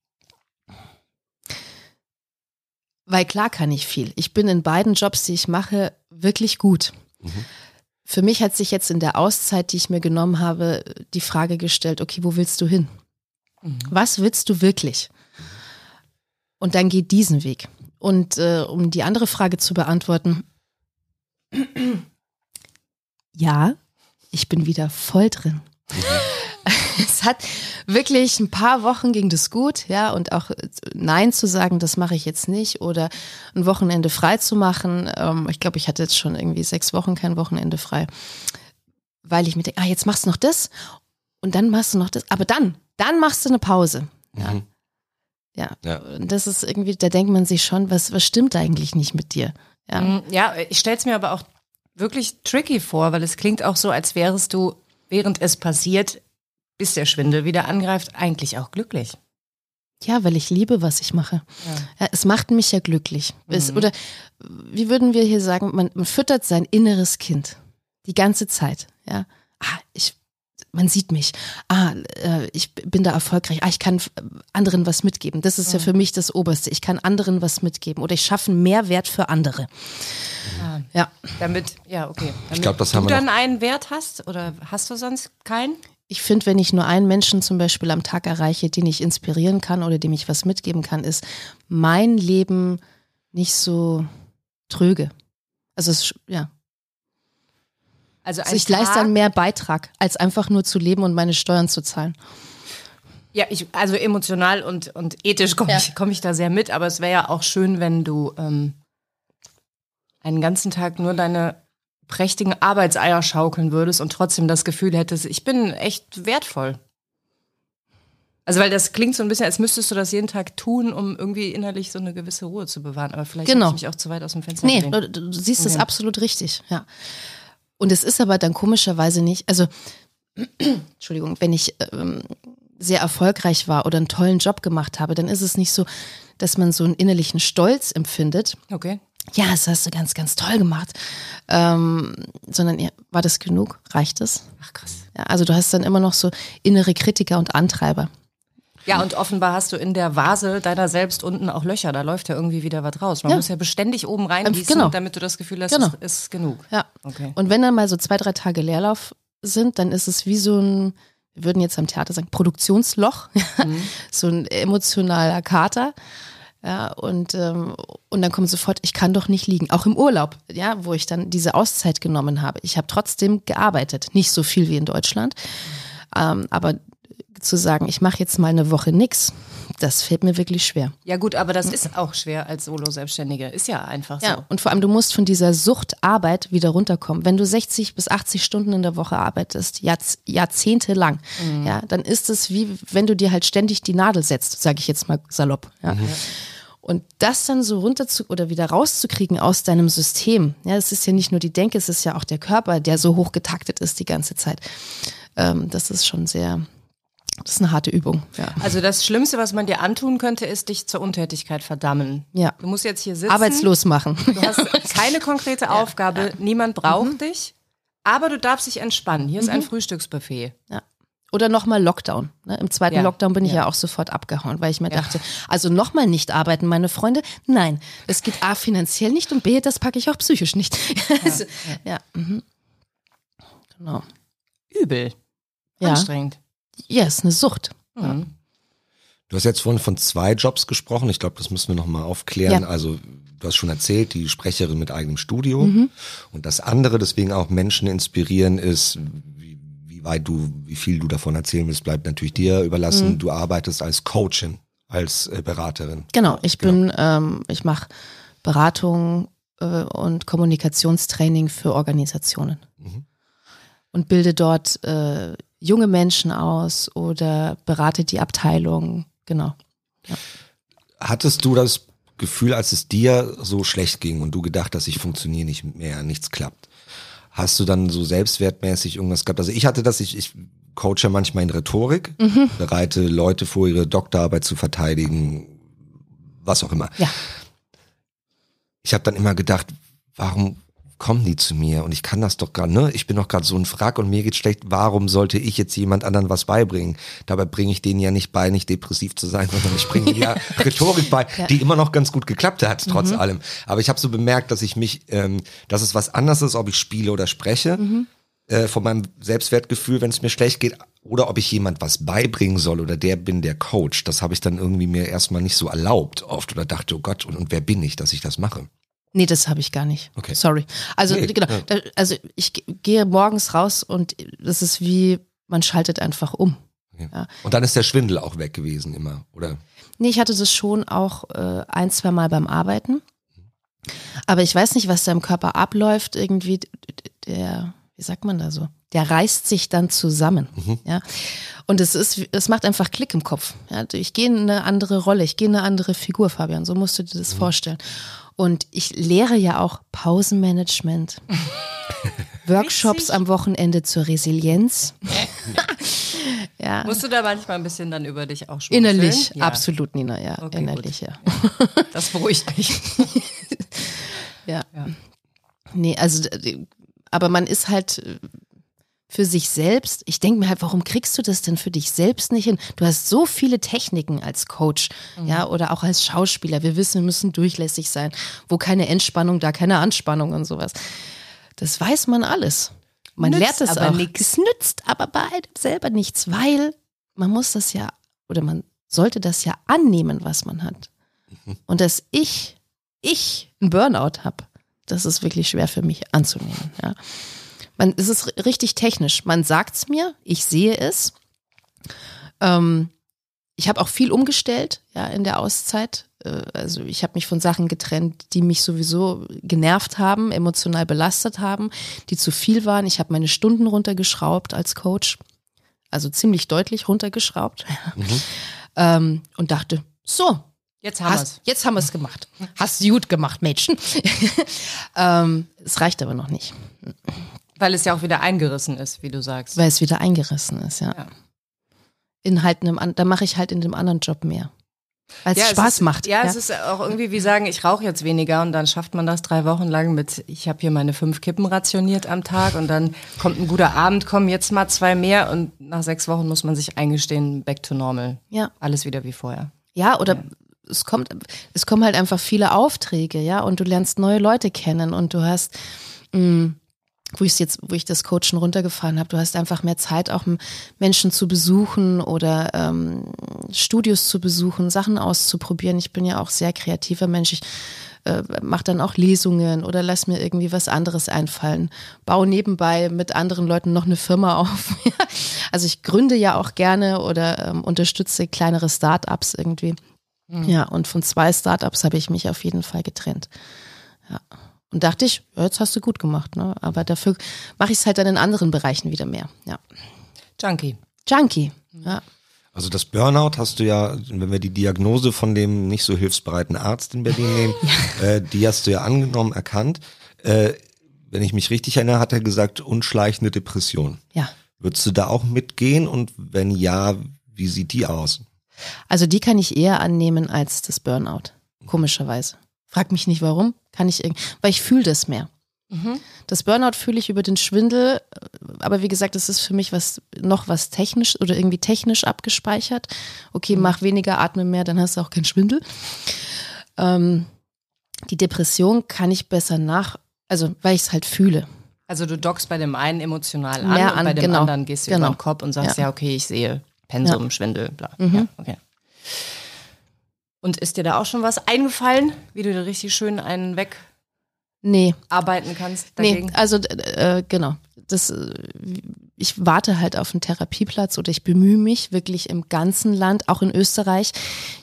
Speaker 3: weil klar kann ich viel. Ich bin in beiden Jobs, die ich mache, wirklich gut. Mhm. Für mich hat sich jetzt in der Auszeit, die ich mir genommen habe, die Frage gestellt, okay, wo willst du hin? Mhm. Was willst du wirklich? Und dann geht diesen Weg. Und äh, um die andere Frage zu beantworten, ja, ich bin wieder voll drin. Mhm. es hat wirklich ein paar Wochen ging das gut, ja, und auch Nein zu sagen, das mache ich jetzt nicht, oder ein Wochenende frei zu machen. Ähm, ich glaube, ich hatte jetzt schon irgendwie sechs Wochen kein Wochenende frei, weil ich mir denke, ah, jetzt machst du noch das und dann machst du noch das, aber dann, dann machst du eine Pause. Ja. Mhm. Ja. ja. Das ist irgendwie, da denkt man sich schon, was, was stimmt eigentlich nicht mit dir?
Speaker 1: Ja, mhm, ja ich stelle es mir aber auch wirklich tricky vor, weil es klingt auch so, als wärst du, während es passiert, bis der Schwindel wieder angreift, eigentlich auch glücklich.
Speaker 3: Ja, weil ich liebe, was ich mache. Ja. Ja, es macht mich ja glücklich. Mhm. Es, oder wie würden wir hier sagen, man, man, füttert sein inneres Kind die ganze Zeit. Ja, ah, ich, man sieht mich. Ah, äh, ich bin da erfolgreich. Ah, ich kann anderen was mitgeben. Das ist mhm. ja für mich das Oberste. Ich kann anderen was mitgeben oder ich schaffe einen Mehrwert für andere.
Speaker 1: Ah, ja. Damit, ja, okay. Damit
Speaker 2: ich glaube, das
Speaker 1: du
Speaker 2: haben wir
Speaker 1: dann einen Wert hast oder hast du sonst keinen?
Speaker 3: Ich finde, wenn ich nur einen Menschen zum Beispiel am Tag erreiche, den ich inspirieren kann oder dem ich was mitgeben kann, ist mein Leben nicht so tröge. Also es, ja. Also, also ich Tag, leiste dann mehr Beitrag, als einfach nur zu leben und meine Steuern zu zahlen.
Speaker 1: Ja, ich, also emotional und, und ethisch komme ja. ich, komm ich da sehr mit, aber es wäre ja auch schön, wenn du ähm, einen ganzen Tag nur deine prächtigen Arbeitseier schaukeln würdest und trotzdem das Gefühl hättest, ich bin echt wertvoll. Also weil das klingt so ein bisschen, als müsstest du das jeden Tag tun, um irgendwie innerlich so eine gewisse Ruhe zu bewahren. Aber vielleicht
Speaker 3: genau.
Speaker 1: ich mich auch zu weit aus dem Fenster
Speaker 3: Nee, du, du, siehst es okay. absolut richtig, ja. Und es ist aber dann komischerweise nicht, also Entschuldigung, wenn ich ähm, sehr erfolgreich war oder einen tollen Job gemacht habe, dann ist es nicht so, dass man so einen innerlichen Stolz empfindet.
Speaker 1: Okay
Speaker 3: ja, das hast du ganz, ganz toll gemacht. Ähm, sondern ja, war das genug? Reicht es?
Speaker 1: Ach krass.
Speaker 3: Ja, also du hast dann immer noch so innere Kritiker und Antreiber.
Speaker 1: Ja, und offenbar hast du in der Vase deiner selbst unten auch Löcher. Da läuft ja irgendwie wieder was raus. Man ja. muss ja beständig oben reingießen, genau. damit du das Gefühl hast, genau. es ist genug.
Speaker 3: Ja. Okay. Und wenn dann mal so zwei, drei Tage Leerlauf sind, dann ist es wie so ein, wir würden jetzt am Theater sagen, Produktionsloch. Mhm. so ein emotionaler Kater. Ja, und, ähm, und dann kommt sofort, ich kann doch nicht liegen. Auch im Urlaub, ja, wo ich dann diese Auszeit genommen habe. Ich habe trotzdem gearbeitet. Nicht so viel wie in Deutschland. Ähm, aber zu sagen, ich mache jetzt mal eine Woche nix, das fällt mir wirklich schwer.
Speaker 1: Ja gut, aber das ist auch schwer als Solo-Selbstständige. Ist ja einfach so. Ja,
Speaker 3: und vor allem, du musst von dieser Suchtarbeit wieder runterkommen. Wenn du 60 bis 80 Stunden in der Woche arbeitest, Jahrz Jahrzehnte lang, mhm. ja, dann ist es wie, wenn du dir halt ständig die Nadel setzt, sage ich jetzt mal salopp. Ja. Mhm. Und das dann so runter zu oder wieder rauszukriegen aus deinem System. Ja, es ist ja nicht nur die Denke, es ist ja auch der Körper, der so hoch getaktet ist die ganze Zeit. Ähm, das ist schon sehr, das ist eine harte Übung. Ja.
Speaker 1: Also das Schlimmste, was man dir antun könnte, ist dich zur Untätigkeit verdammen.
Speaker 3: Ja.
Speaker 1: Du musst jetzt hier sitzen.
Speaker 3: Arbeitslos machen.
Speaker 1: Du hast keine konkrete Aufgabe, niemand braucht dich, aber du darfst dich entspannen. Hier ist ein Frühstücksbuffet.
Speaker 3: Ja. Oder nochmal Lockdown. Ne? Im zweiten
Speaker 1: Ja.
Speaker 3: Lockdown bin ich ja.
Speaker 1: Ja.
Speaker 3: auch sofort abgehauen, weil ich mir dachte, also nochmal nicht arbeiten, meine Freunde. Nein, das geht A finanziell nicht und B, das packe ich auch psychisch nicht. Also, ja. mhm. Genau.
Speaker 1: Übel.
Speaker 3: Ja.
Speaker 1: Anstrengend.
Speaker 3: Ja, ist eine Sucht.
Speaker 1: Mhm.
Speaker 2: Du hast jetzt vorhin von zwei Jobs gesprochen. Ich glaube, das müssen wir nochmal aufklären.
Speaker 3: Ja.
Speaker 2: Also du hast schon erzählt, die Sprecherin mit eigenem Studio.
Speaker 3: Mhm.
Speaker 2: Und das andere, deswegen auch Menschen inspirieren, ist, wie, wie weit du, wie viel du davon erzählen willst, bleibt natürlich dir überlassen.
Speaker 3: Mhm.
Speaker 2: Du arbeitest als Coachin, als äh, Beraterin.
Speaker 3: Genau, ich bin, ähm, ich mache Beratung äh, und Kommunikationstraining für Organisationen
Speaker 2: Mhm.
Speaker 3: und bilde dort äh, junge Menschen aus oder berate die Abteilung. Genau.
Speaker 2: Hattest du das Gefühl, als es dir so schlecht ging und du gedacht hast, ich funktioniere nicht mehr, nichts klappt? Hast du dann so selbstwertmäßig irgendwas gehabt? Also ich hatte das, ich, ich coache manchmal in Rhetorik,
Speaker 3: Mhm.
Speaker 2: bereite Leute vor, ihre Doktorarbeit zu verteidigen, was auch immer.
Speaker 3: Ja.
Speaker 2: Ich habe dann immer gedacht, warum kommen die zu mir? Und ich kann das doch gerade, ne? Ich bin doch gerade so ein Frack und mir geht's schlecht. Warum sollte ich jetzt jemand anderen was beibringen? Dabei bringe ich denen ja nicht bei, nicht depressiv zu sein, sondern ich bringe ja Rhetorik bei, die immer noch ganz gut geklappt hat, trotz allem. Aber ich habe so bemerkt, dass ich mich, ähm, dass es was anderes ist, ob ich spiele oder spreche. Äh, von meinem Selbstwertgefühl, wenn es mir schlecht geht, oder ob ich jemand was beibringen soll oder der bin der Coach. Das habe ich dann irgendwie mir erstmal nicht so erlaubt oft oder dachte, oh Gott, und, und wer bin ich, dass ich das mache?
Speaker 3: Nee, das habe ich gar nicht.
Speaker 2: Okay.
Speaker 3: Sorry. Also
Speaker 2: Nee,
Speaker 3: genau,
Speaker 2: ja.
Speaker 3: da, also ich ge- gehe morgens raus und das ist wie, man schaltet einfach um. Ja.
Speaker 2: Und dann ist der Schwindel auch weg gewesen immer, oder?
Speaker 3: Nee, ich hatte das schon auch äh, ein, zwei Mal beim Arbeiten. Aber ich weiß nicht, was da im Körper abläuft. Irgendwie der, wie sagt man da so? Der reißt sich dann zusammen. Ja. Und es ist, es macht einfach Klick im Kopf. Ja. Ich gehe in eine andere Rolle, ich gehe in eine andere Figur, Fabian. So musst du dir das vorstellen. Und ich lehre ja auch Pausenmanagement. Workshops am Wochenende zur Resilienz. ja.
Speaker 1: Musst du da manchmal ein bisschen dann über dich auch schmunzeln?
Speaker 3: Innerlich,
Speaker 1: Ja.
Speaker 3: absolut, Nina, ja.
Speaker 1: Okay,
Speaker 3: innerlich, ja.
Speaker 1: Das beruhigt mich.
Speaker 3: ja.
Speaker 1: Ja.
Speaker 3: Nee, also, aber man ist halt äh, für sich selbst. Ich denke mir halt, warum kriegst du das denn für dich selbst nicht hin? Du hast so viele Techniken als Coach, ja, oder auch als Schauspieler. Wir wissen, wir müssen durchlässig sein. Wo keine Entspannung, da keine Anspannung und sowas. Das weiß man alles. Man
Speaker 1: Nützt
Speaker 3: lernt es
Speaker 1: aber
Speaker 3: auch.
Speaker 1: nix.
Speaker 3: Es nützt aber bei einem selber nichts, weil man muss das ja, oder man sollte das ja annehmen, was man hat. Und dass ich, ich einen Burnout habe, das ist wirklich schwer für mich anzunehmen. Ja. Man, es ist ri- richtig technisch. Man sagt es mir, ich sehe es. Ähm, ich habe auch viel umgestellt ja, in der Auszeit. Äh, Also ich habe mich von Sachen getrennt, die mich sowieso genervt haben, emotional belastet haben, die zu viel waren. Ich habe meine Stunden runtergeschraubt als Coach, also ziemlich deutlich runtergeschraubt ähm, und dachte, so,
Speaker 1: Jetzt haben wir's.
Speaker 3: Hast, jetzt haben wir es gemacht. Hast du gut gemacht, Mädchen. ähm, es reicht aber noch nicht,
Speaker 1: Weil es ja auch wieder eingerissen ist, wie du sagst.
Speaker 3: weil es wieder eingerissen ist, ja.
Speaker 1: Ja.
Speaker 3: In halt einem, da mache ich halt in dem anderen Job mehr. Weil es
Speaker 1: Ja,
Speaker 3: Spaß
Speaker 1: ist,
Speaker 3: macht.
Speaker 1: Ja, es ist auch irgendwie wie sagen, ich rauche jetzt weniger und dann schafft man das drei Wochen lang mit, ich habe hier meine fünf Kippen rationiert am Tag und dann kommt ein guter Abend, kommen jetzt mal zwei mehr und nach sechs Wochen muss man sich eingestehen, back to normal.
Speaker 3: ja.
Speaker 1: Alles wieder wie vorher.
Speaker 3: Ja, oder es kommt, es kommen halt einfach viele Aufträge, ja, und du lernst neue Leute kennen und du hast, mh, wo ich jetzt, wo ich das Coachen runtergefahren habe, du hast einfach mehr Zeit, auch Menschen zu besuchen oder ähm, Studios zu besuchen, Sachen auszuprobieren. Ich bin ja auch sehr kreativer Mensch. Ich äh, mache dann auch Lesungen oder lass mir irgendwie was anderes einfallen. Baue nebenbei mit anderen Leuten noch eine Firma auf. also ich gründe ja auch gerne oder ähm, unterstütze kleinere Startups irgendwie. Ja, und von zwei Startups habe ich mich auf jeden Fall getrennt. Ja. Und dachte ich, ja, jetzt hast du gut gemacht, ne? Aber dafür mache ich es halt dann in anderen Bereichen wieder mehr. Ja.
Speaker 1: Junkie.
Speaker 3: Junkie. Ja.
Speaker 2: Also das Burnout hast du ja, wenn wir die Diagnose von dem nicht so hilfsbereiten Arzt in Berlin nehmen, äh, die hast du ja angenommen, erkannt. Äh, wenn ich mich richtig erinnere, hat er gesagt, unschleichende Depression.
Speaker 3: Ja.
Speaker 2: Würdest du da auch mitgehen und wenn ja, wie sieht die aus?
Speaker 3: Also die kann ich eher annehmen als das Burnout. Komischerweise. Frag mich nicht warum. Kann ich irgendwie, weil ich fühle das mehr. Das Burnout fühle ich über den Schwindel, aber wie gesagt, das ist für mich was noch was technisch oder irgendwie technisch abgespeichert. Okay, mach weniger, atme mehr, dann hast du auch keinen Schwindel. Ähm, die Depression kann ich besser nach, also weil ich es halt fühle.
Speaker 1: Also du dockst bei dem einen emotional an
Speaker 3: Mehr
Speaker 1: und
Speaker 3: an,
Speaker 1: bei dem
Speaker 3: genau.
Speaker 1: anderen gehst du
Speaker 3: Genau.
Speaker 1: über den Kopf und sagst, ja,
Speaker 3: Ja.
Speaker 1: okay, ich sehe Pensum, Schwindel, bla.
Speaker 3: Mhm.
Speaker 1: Ja, okay. Und ist dir da auch schon was eingefallen, wie du da richtig schön einen
Speaker 3: Nee,
Speaker 1: wegarbeiten kannst
Speaker 3: nee,
Speaker 1: dagegen?
Speaker 3: also äh, genau. Das, äh, ich warte halt auf einen Therapieplatz oder ich bemühe mich wirklich im ganzen Land, auch in Österreich.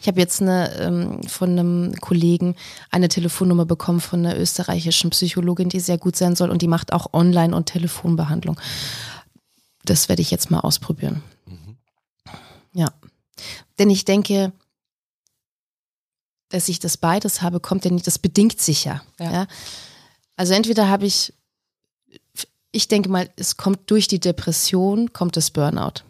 Speaker 3: Ich habe jetzt eine, ähm, von einem Kollegen eine Telefonnummer bekommen von einer österreichischen Psychologin, die sehr gut sein soll und die macht auch Online- und Telefonbehandlung. Das werde ich jetzt mal ausprobieren. Ja. Denn ich denke, dass ich das beides habe, kommt ja nicht, das bedingt sich ja.
Speaker 1: Ja.
Speaker 3: ja? Also entweder habe ich, ich denke mal, es kommt durch die Depression, kommt das Burnout.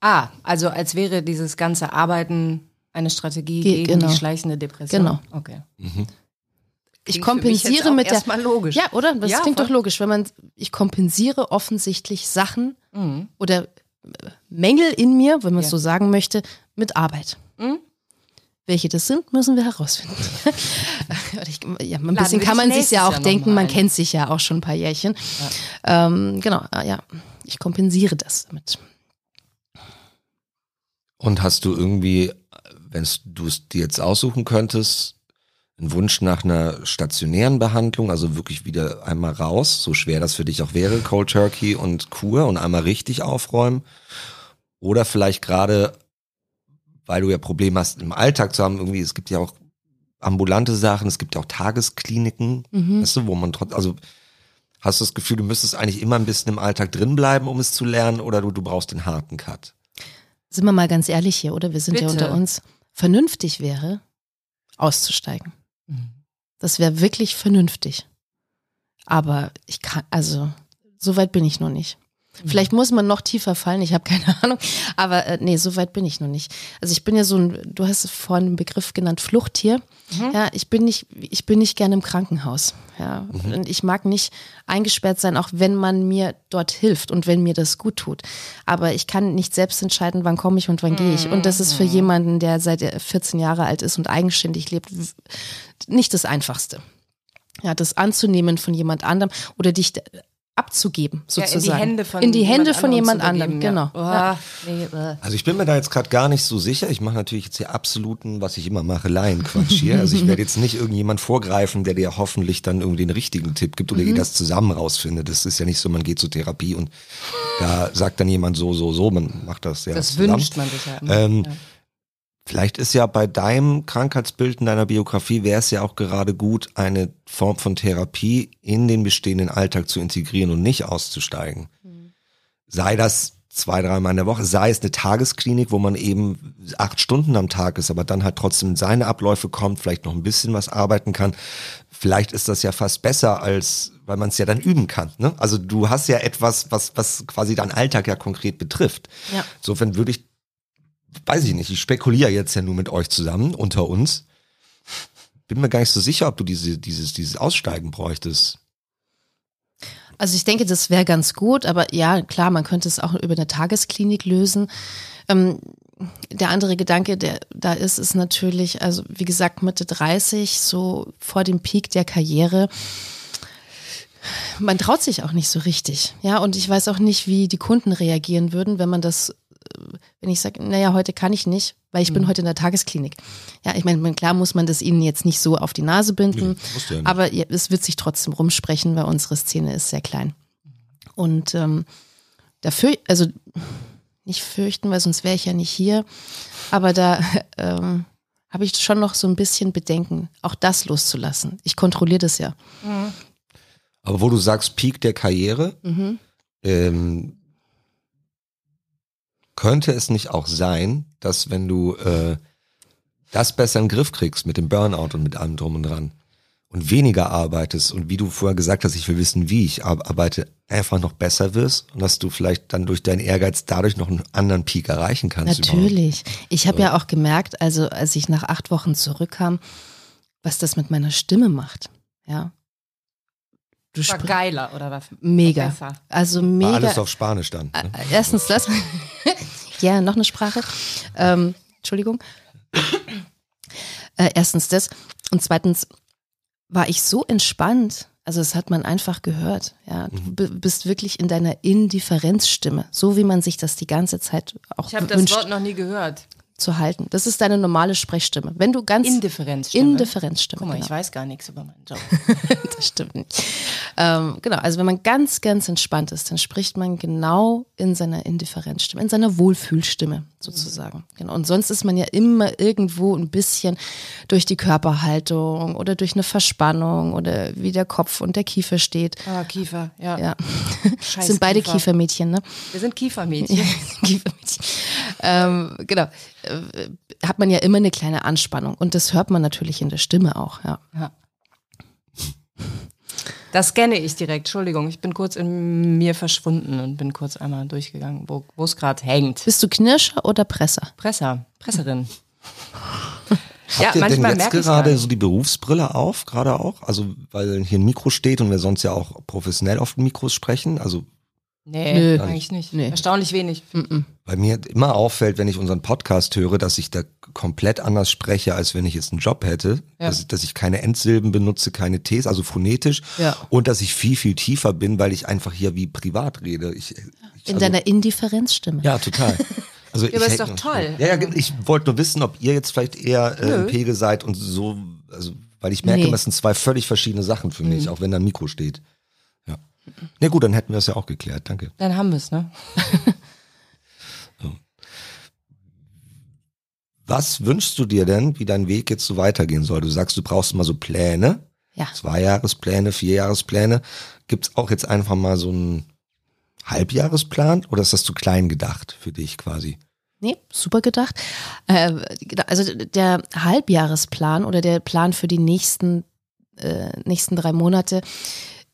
Speaker 1: Ah, also als wäre dieses ganze Arbeiten eine Strategie
Speaker 3: Ge-
Speaker 1: gegen
Speaker 3: genau.
Speaker 1: die schleichende Depression.
Speaker 3: Genau.
Speaker 1: Okay.
Speaker 3: Ich
Speaker 1: mich jetzt
Speaker 3: kompensiere mit der.
Speaker 1: erstmal logisch.
Speaker 3: Ja, oder? Das
Speaker 1: Ja,
Speaker 3: klingt
Speaker 1: voll.
Speaker 3: doch logisch, wenn man, ich kompensiere offensichtlich Sachen
Speaker 1: Mhm.
Speaker 3: oder Mängel in mir, wenn man es
Speaker 1: Ja.
Speaker 3: so sagen möchte, mit Arbeit.
Speaker 1: Mhm.
Speaker 3: Welche das sind, müssen wir herausfinden. Ja, ein bisschen kann man sich ja auch
Speaker 1: Jahr
Speaker 3: denken, man kennt sich ja auch schon ein paar Jährchen. Ähm, genau, ah, ja, ich kompensiere das damit.
Speaker 2: Und hast du irgendwie, wenn du es dir jetzt aussuchen könntest, einen Wunsch nach einer stationären Behandlung, also wirklich wieder einmal raus, so schwer das für dich auch wäre, Cold Turkey und Kur und einmal richtig aufräumen? Oder vielleicht gerade, weil du ja Probleme hast, im Alltag zu haben, irgendwie, es gibt ja auch ambulante Sachen, es gibt ja auch Tageskliniken,
Speaker 3: Mhm.
Speaker 2: weißt du, wo man trotz, also hast du das Gefühl, du müsstest eigentlich immer ein bisschen im Alltag drin bleiben, um es zu lernen, oder du, du brauchst den harten Cut?
Speaker 3: Sind wir mal ganz ehrlich hier, oder? Wir sind ja
Speaker 1: Bitte.
Speaker 3: unter uns. Vernünftig wäre, auszusteigen.
Speaker 1: Mhm.
Speaker 3: Das wäre wirklich vernünftig. Aber ich kann, also, so weit bin ich noch nicht. Vielleicht muss man noch tiefer fallen, ich habe keine Ahnung. Aber äh, nee, so weit bin ich noch nicht. Also ich bin ja so ein, du hast vorhin einen Begriff genannt, Fluchttier. Ja, ich bin nicht, ich bin nicht gerne im Krankenhaus. Ja, und ich mag nicht eingesperrt sein, auch wenn man mir dort hilft und wenn mir das gut tut. Aber ich kann nicht selbst entscheiden, wann komme ich und wann gehe ich. Und das ist für jemanden, der seit er 14 Jahre alt ist und eigenständig lebt, nicht das Einfachste. Ja, das anzunehmen von jemand anderem oder dich abzugeben,
Speaker 1: Ja,
Speaker 3: sozusagen.
Speaker 1: in die Hände von
Speaker 3: In die Hände
Speaker 1: jemand
Speaker 3: von jemand
Speaker 1: anderem
Speaker 3: genau.
Speaker 1: begeben,
Speaker 3: Ja.
Speaker 1: Ja. Oh, nee, äh.
Speaker 2: Also ich bin mir da jetzt gerade gar nicht so sicher. Ich mache natürlich jetzt hier absoluten, was ich immer mache, Laienquatsch hier. Also ich werde jetzt nicht irgendjemand vorgreifen, der dir hoffentlich dann irgendwie den richtigen Tipp gibt oder ihr das zusammen rausfindet. Das ist ja nicht so, man geht zur Therapie und da sagt dann jemand so, so, so, man macht das ja
Speaker 1: Das
Speaker 2: zusammen.
Speaker 1: wünscht man sich ja immer.
Speaker 2: Ähm,
Speaker 1: ja.
Speaker 2: Vielleicht ist ja bei deinem Krankheitsbild in deiner Biografie, wäre es ja auch gerade gut, eine Form von Therapie in den bestehenden Alltag zu integrieren und nicht auszusteigen. Sei das zwei, dreimal in der Woche, sei es eine Tagesklinik, wo man eben acht Stunden am Tag ist, aber dann halt trotzdem in seine Abläufe kommt, vielleicht noch ein bisschen was arbeiten kann. Vielleicht ist das ja fast besser, als weil man es ja dann üben kann. Ne? Also du hast ja etwas, was, was quasi deinen Alltag ja konkret betrifft.
Speaker 3: Ja.
Speaker 2: Insofern würde ich weiß ich nicht, ich spekuliere jetzt ja nur mit euch zusammen, unter uns. Bin mir gar nicht so sicher, ob du diese, dieses, dieses Aussteigen bräuchtest.
Speaker 3: Also ich denke, das wäre ganz gut, aber ja, klar, man könnte es auch über eine Tagesklinik lösen. Ähm, der andere Gedanke, der da ist, ist natürlich, also wie gesagt, Mitte 30, so vor dem Peak der Karriere. Man traut sich auch nicht so richtig. Ja, und ich weiß auch nicht, wie die Kunden reagieren würden, wenn man das, wenn ich sage, naja, heute kann ich nicht, weil ich bin heute in der Tagesklinik. Ja, ich meine, klar muss man das ihnen jetzt nicht so auf die Nase binden,
Speaker 2: Nee, ja nicht.
Speaker 3: aber ja, es wird sich trotzdem rumsprechen, weil unsere Szene ist sehr klein. Und ähm, dafür, also nicht fürchten, weil sonst wäre ich ja nicht hier, aber da ähm, habe ich schon noch so ein bisschen Bedenken, auch das loszulassen. Ich kontrolliere das ja.
Speaker 2: Aber wo du sagst, Peak der Karriere,
Speaker 3: Mhm.
Speaker 2: ähm, könnte es nicht auch sein, dass wenn du äh, das besser in den Griff kriegst mit dem Burnout und mit allem drum und dran und weniger arbeitest und wie du vorher gesagt hast, ich will wissen, wie ich arbeite, einfach noch besser wirst und dass du vielleicht dann durch deinen Ehrgeiz dadurch noch einen anderen Peak erreichen kannst.
Speaker 3: Natürlich. Ich habe ja auch gemerkt, also als ich nach acht Wochen zurückkam, was das mit meiner Stimme macht. Ja.
Speaker 1: Du war geiler oder was?
Speaker 3: Mega. Besser. Also mega. War
Speaker 2: alles auf Spanisch dann. Ne?
Speaker 3: Erstens das. ja, noch eine Sprache. Ähm, Entschuldigung. Äh, erstens das. Und zweitens war ich so entspannt. Also das hat man einfach gehört. Ja, du mhm. bist wirklich in deiner Indifferenzstimme, so wie man sich das die ganze Zeit auch
Speaker 1: Ich habe das Wort noch nie gehört
Speaker 3: zu halten. Das ist deine normale Sprechstimme. Wenn du ganz
Speaker 1: Indifferenzstimme.
Speaker 3: Indifferenzstimme.
Speaker 1: Guck mal, genau. ich weiß gar nichts über meinen Job.
Speaker 3: das stimmt nicht. Ähm, genau, also wenn man ganz, ganz entspannt ist, dann spricht man genau in seiner Indifferenzstimme, in seiner Wohlfühlstimme sozusagen. Mhm. Genau. Und sonst ist man ja immer irgendwo ein bisschen durch die Körperhaltung oder durch eine Verspannung oder wie der Kopf und der Kiefer steht.
Speaker 1: Ah, Kiefer, ja.
Speaker 3: ja. Scheiß sind beide Kiefer. Kiefermädchen, ne?
Speaker 1: Wir sind Kiefermädchen.
Speaker 3: Kiefermädchen. Ähm, genau. Äh, hat man ja immer eine kleine Anspannung und das hört man natürlich in der Stimme auch, ja. ja.
Speaker 1: Das scanne ich direkt. Entschuldigung, ich bin kurz in mir verschwunden und bin kurz einmal durchgegangen, wo es gerade hängt.
Speaker 3: Bist du Knirscher oder Presser?
Speaker 1: Presser, Presserin.
Speaker 2: ja, Habt ihr manchmal denn jetzt gerade so die Berufsbrille auf, gerade auch? Also, weil hier ein Mikro steht und wir sonst ja auch professionell auf den Mikros sprechen. Also
Speaker 1: Nee, Nö. eigentlich nicht. Nee. Erstaunlich wenig.
Speaker 2: Weil mir immer auffällt, wenn ich unseren Podcast höre, dass ich da komplett anders spreche, als wenn ich jetzt einen Job hätte. Ja. Dass, dass, ich keine Endsilben benutze, keine Ts, also phonetisch. Ja. Und dass ich viel, viel tiefer bin, weil ich einfach hier wie privat rede. Ich, ich,
Speaker 3: In also, deiner Indifferenzstimme.
Speaker 2: Ja, total.
Speaker 1: Also ja, aber ist doch toll.
Speaker 2: Ja, ja, ich wollte nur wissen, ob ihr jetzt vielleicht eher äh, im Pegel seid und so, also, weil ich merke, nee. das sind zwei völlig verschiedene Sachen für mich, mhm. auch wenn da ein Mikro steht. Na nee, gut, dann hätten wir es ja auch geklärt. Danke.
Speaker 1: Dann haben wir es, ne?
Speaker 2: Was wünschst du dir denn, wie dein Weg jetzt so weitergehen soll? Du sagst, du brauchst mal so Pläne.
Speaker 3: Ja.
Speaker 2: Zweijahrespläne, Vierjahrespläne. Gibt es auch jetzt einfach mal so einen Halbjahresplan oder ist das zu klein gedacht für dich quasi?
Speaker 3: Nee, super gedacht. Äh, also der Halbjahresplan oder der Plan für die nächsten, äh, nächsten drei Monate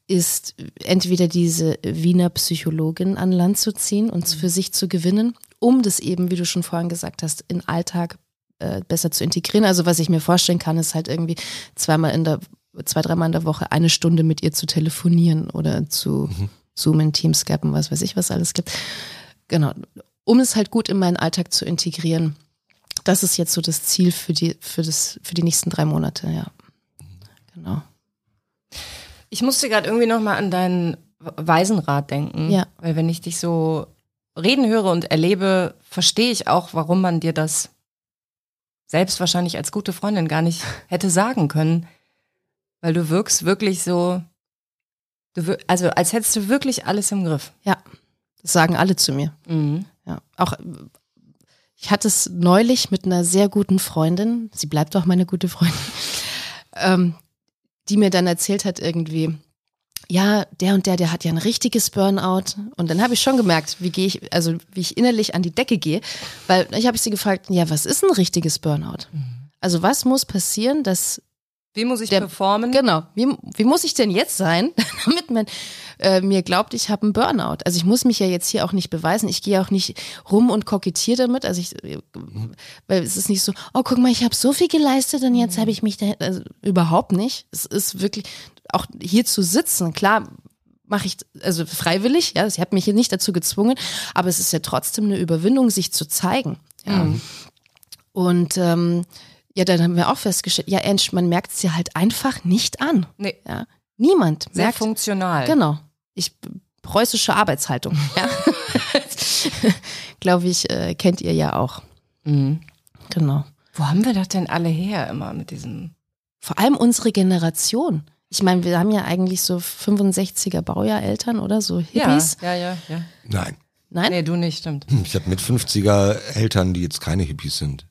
Speaker 3: ist entweder diese Wiener Psychologin an Land zu ziehen und für sich zu gewinnen, um das eben, wie du schon vorhin gesagt hast, in Alltag äh, besser zu integrieren. Also was ich mir vorstellen kann, ist halt irgendwie zweimal in der, zwei, dreimal in der Woche eine Stunde mit ihr zu telefonieren oder zu mhm. Zoomen, Teamscapen, was weiß ich, was alles gibt. Genau. Um es halt gut in meinen Alltag zu integrieren. Das ist jetzt so das Ziel für die, für das, für die nächsten drei Monate, ja. Genau.
Speaker 1: Ich musste gerade irgendwie nochmal an deinen Waisenrat denken.
Speaker 3: Ja.
Speaker 1: Weil wenn ich dich so reden höre und erlebe, verstehe ich auch, warum man dir das selbst wahrscheinlich als gute Freundin gar nicht hätte sagen können. Weil du wirkst wirklich so, du, also als hättest du wirklich alles im Griff.
Speaker 3: Ja, das sagen alle zu mir.
Speaker 1: Mhm.
Speaker 3: Ja, auch ich hatte es neulich mit einer sehr guten Freundin, sie bleibt auch meine gute Freundin, ähm, die mir dann erzählt hat irgendwie, ja, der und der, der hat ja ein richtiges Burnout. Und dann habe ich schon gemerkt, wie gehe ich, also wie ich innerlich an die Decke gehe, weil ich habe sie gefragt, ja, was ist ein richtiges Burnout? Mhm. Also was muss passieren, dass
Speaker 1: wie muss ich der, performen?
Speaker 3: Genau. Wie, wie muss ich denn jetzt sein, damit man äh, mir glaubt, ich habe einen Burnout? Also ich muss mich ja jetzt hier auch nicht beweisen. Ich gehe auch nicht rum und kokettiere damit. Also ich, weil es ist nicht so, oh guck mal, ich habe so viel geleistet und jetzt habe ich mich da, also überhaupt nicht. Es ist wirklich auch hier zu sitzen. Klar, mache ich also freiwillig, ja, sie hat mich hier nicht dazu gezwungen, aber es ist ja trotzdem eine Überwindung, sich zu zeigen. Ja. Mhm. Und ähm, ja, dann haben wir auch festgestellt, ja, Ensch, man merkt es ja halt einfach nicht an.
Speaker 1: Nee.
Speaker 3: Ja. Niemand
Speaker 1: Sehr
Speaker 3: merkt.
Speaker 1: funktional.
Speaker 3: Genau. Ich, preußische Arbeitshaltung. Ja. Glaube ich, äh, kennt ihr ja auch.
Speaker 1: Mhm.
Speaker 3: Genau.
Speaker 1: Wo haben wir das denn alle her immer mit diesem?
Speaker 3: Vor allem unsere Generation. Ich meine, wir haben ja eigentlich so 65er Baujahreltern oder so Hippies.
Speaker 1: Ja, ja, ja. ja.
Speaker 2: Nein.
Speaker 3: Nein?
Speaker 1: Nee, du nicht, stimmt.
Speaker 2: Ich habe mit 50er Eltern, die jetzt keine Hippies sind.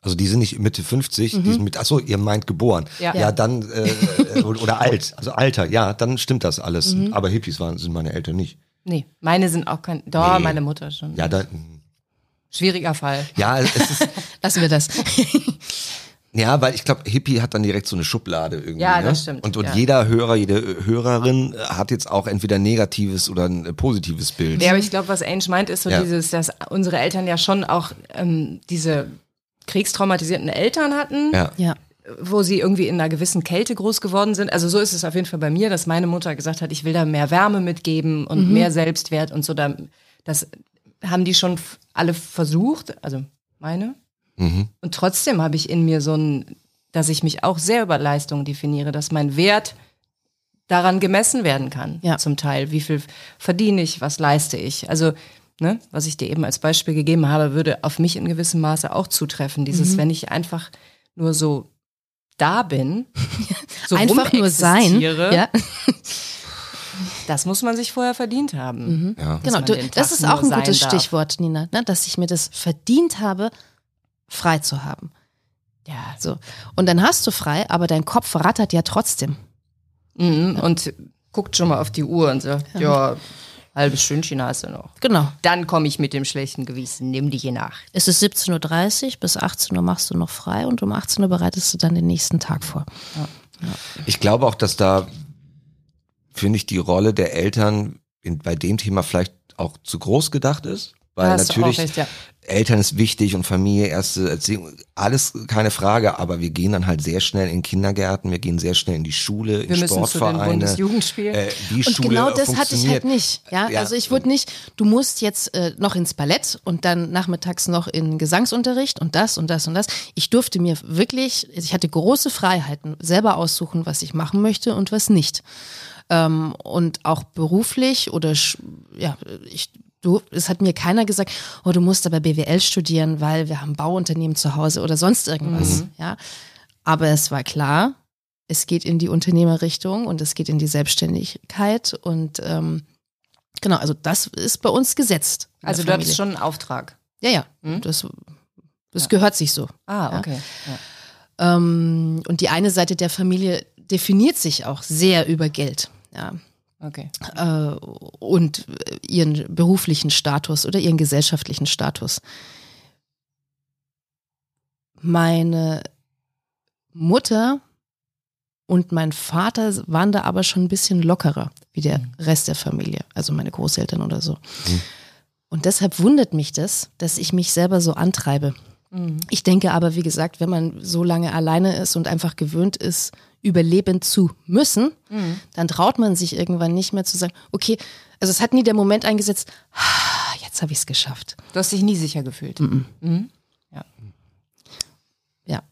Speaker 2: Also die sind nicht Mitte 50, mhm. die sind mit, achso, ihr meint geboren. Ja, ja dann, äh, äh oder alt, also Alter, ja, dann stimmt das alles. Mhm. Aber Hippies waren, sind meine Eltern nicht.
Speaker 1: Nee, meine sind auch kein. Doch,
Speaker 2: Nee.
Speaker 1: meine Mutter schon.
Speaker 2: Ja, da,
Speaker 1: Schwieriger Fall.
Speaker 2: ja, es ist,
Speaker 3: Lassen wir das.
Speaker 2: ja, weil ich glaube, Hippie hat dann direkt so eine Schublade irgendwie.
Speaker 1: Ja,
Speaker 2: ne?
Speaker 1: das stimmt,
Speaker 2: Und, und
Speaker 1: ja.
Speaker 2: jeder Hörer, jede Hörerin hat jetzt auch entweder ein negatives oder ein äh, positives Bild.
Speaker 1: Ja, aber ich glaube, was Ange meint, ist so
Speaker 2: Ja.
Speaker 1: dieses, dass unsere Eltern ja schon auch ähm, diese kriegstraumatisierten Eltern hatten,
Speaker 2: Ja.
Speaker 3: ja.
Speaker 1: wo sie irgendwie in einer gewissen Kälte groß geworden sind. Also so ist es auf jeden Fall bei mir, dass meine Mutter gesagt hat, ich will da mehr Wärme mitgeben und mehr Selbstwert und so. Da, das haben die schon alle versucht, also meine.
Speaker 2: Mhm.
Speaker 1: Und trotzdem habe ich in mir so ein, dass ich mich auch sehr über Leistung definiere, dass mein Wert daran gemessen werden kann,
Speaker 3: Ja.
Speaker 1: zum Teil. Wie viel verdiene ich, was leiste ich? Also, ne, was ich dir eben als Beispiel gegeben habe, würde auf mich in gewissem Maße auch zutreffen. Dieses,
Speaker 3: Mhm.
Speaker 1: wenn ich einfach nur so da bin, so
Speaker 3: Einfach nur sein. Ja,
Speaker 1: das muss man sich vorher verdient haben.
Speaker 2: Ja.
Speaker 1: Dass
Speaker 3: genau. Du, das ist auch ein gutes. Stichwort, Nina, ne? dass ich mir das verdient habe, frei zu haben.
Speaker 1: Ja.
Speaker 3: So. Und dann hast du frei, aber dein Kopf rattert ja trotzdem.
Speaker 1: Mhm. Und guckt schon mal auf die Uhr und sagt, ja, halbes Stündchen hast du noch.
Speaker 3: Genau.
Speaker 1: Dann komme ich mit dem schlechten Gewissen, nimm die hier nach.
Speaker 3: Es ist 17.30 Uhr, bis 18 Uhr machst du noch frei und um 18 Uhr bereitest du dann den nächsten Tag vor.
Speaker 2: Ich glaube auch, dass da, finde ich, die Rolle der Eltern in, bei dem Thema vielleicht auch zu groß gedacht ist. Weil natürlich
Speaker 1: recht, ja.
Speaker 2: Eltern ist wichtig und Familie, erste Erziehung, alles keine Frage, aber wir gehen dann halt sehr schnell in Kindergärten, wir gehen sehr schnell in die Schule, in
Speaker 1: Wir müssen zu den
Speaker 2: Sportvereine.
Speaker 1: Bundesjugendspielen.
Speaker 2: Äh, wie
Speaker 3: Und
Speaker 2: Schule
Speaker 3: genau das hatte ich halt nicht. Ja,
Speaker 2: Ja.
Speaker 3: also ich wurde nicht, du musst jetzt äh, noch ins Ballett und dann nachmittags noch in Gesangsunterricht und das und das und das. Ich durfte mir wirklich, ich hatte große Freiheiten, selber aussuchen, was ich machen möchte und was nicht. Ähm, und auch beruflich oder ja, ich du, es hat mir keiner gesagt, oh, du musst aber BWL studieren, weil wir haben Bauunternehmen zu Hause oder sonst irgendwas. Ja, aber es war klar, es geht in die Unternehmerrichtung und es geht in die Selbstständigkeit und ähm, genau, also das ist bei uns gesetzt.
Speaker 1: Also du hattest schon einen Auftrag.
Speaker 3: ja, ja,
Speaker 1: Hm?
Speaker 3: das, das gehört sich so.
Speaker 1: Ah,
Speaker 3: Ja.
Speaker 1: okay. Ja.
Speaker 3: Ähm, und die eine Seite der Familie definiert sich auch sehr über Geld. Ja,
Speaker 1: Okay.
Speaker 3: äh, und ihren beruflichen Status oder ihren gesellschaftlichen Status. Meine Mutter und mein Vater waren da aber schon ein bisschen lockerer wie der Rest der Familie, also meine Großeltern oder so. Und deshalb wundert mich das, dass ich mich selber so antreibe.
Speaker 1: Mhm.
Speaker 3: Ich denke aber, wie gesagt, wenn man so lange alleine ist und einfach gewöhnt ist, überleben zu müssen,
Speaker 1: Mhm.
Speaker 3: dann traut man sich irgendwann nicht mehr zu sagen, okay, also es hat nie der Moment eingesetzt, "Ah, jetzt habe ich es geschafft.
Speaker 1: Du hast dich nie sicher gefühlt. Mhm.
Speaker 3: Ja.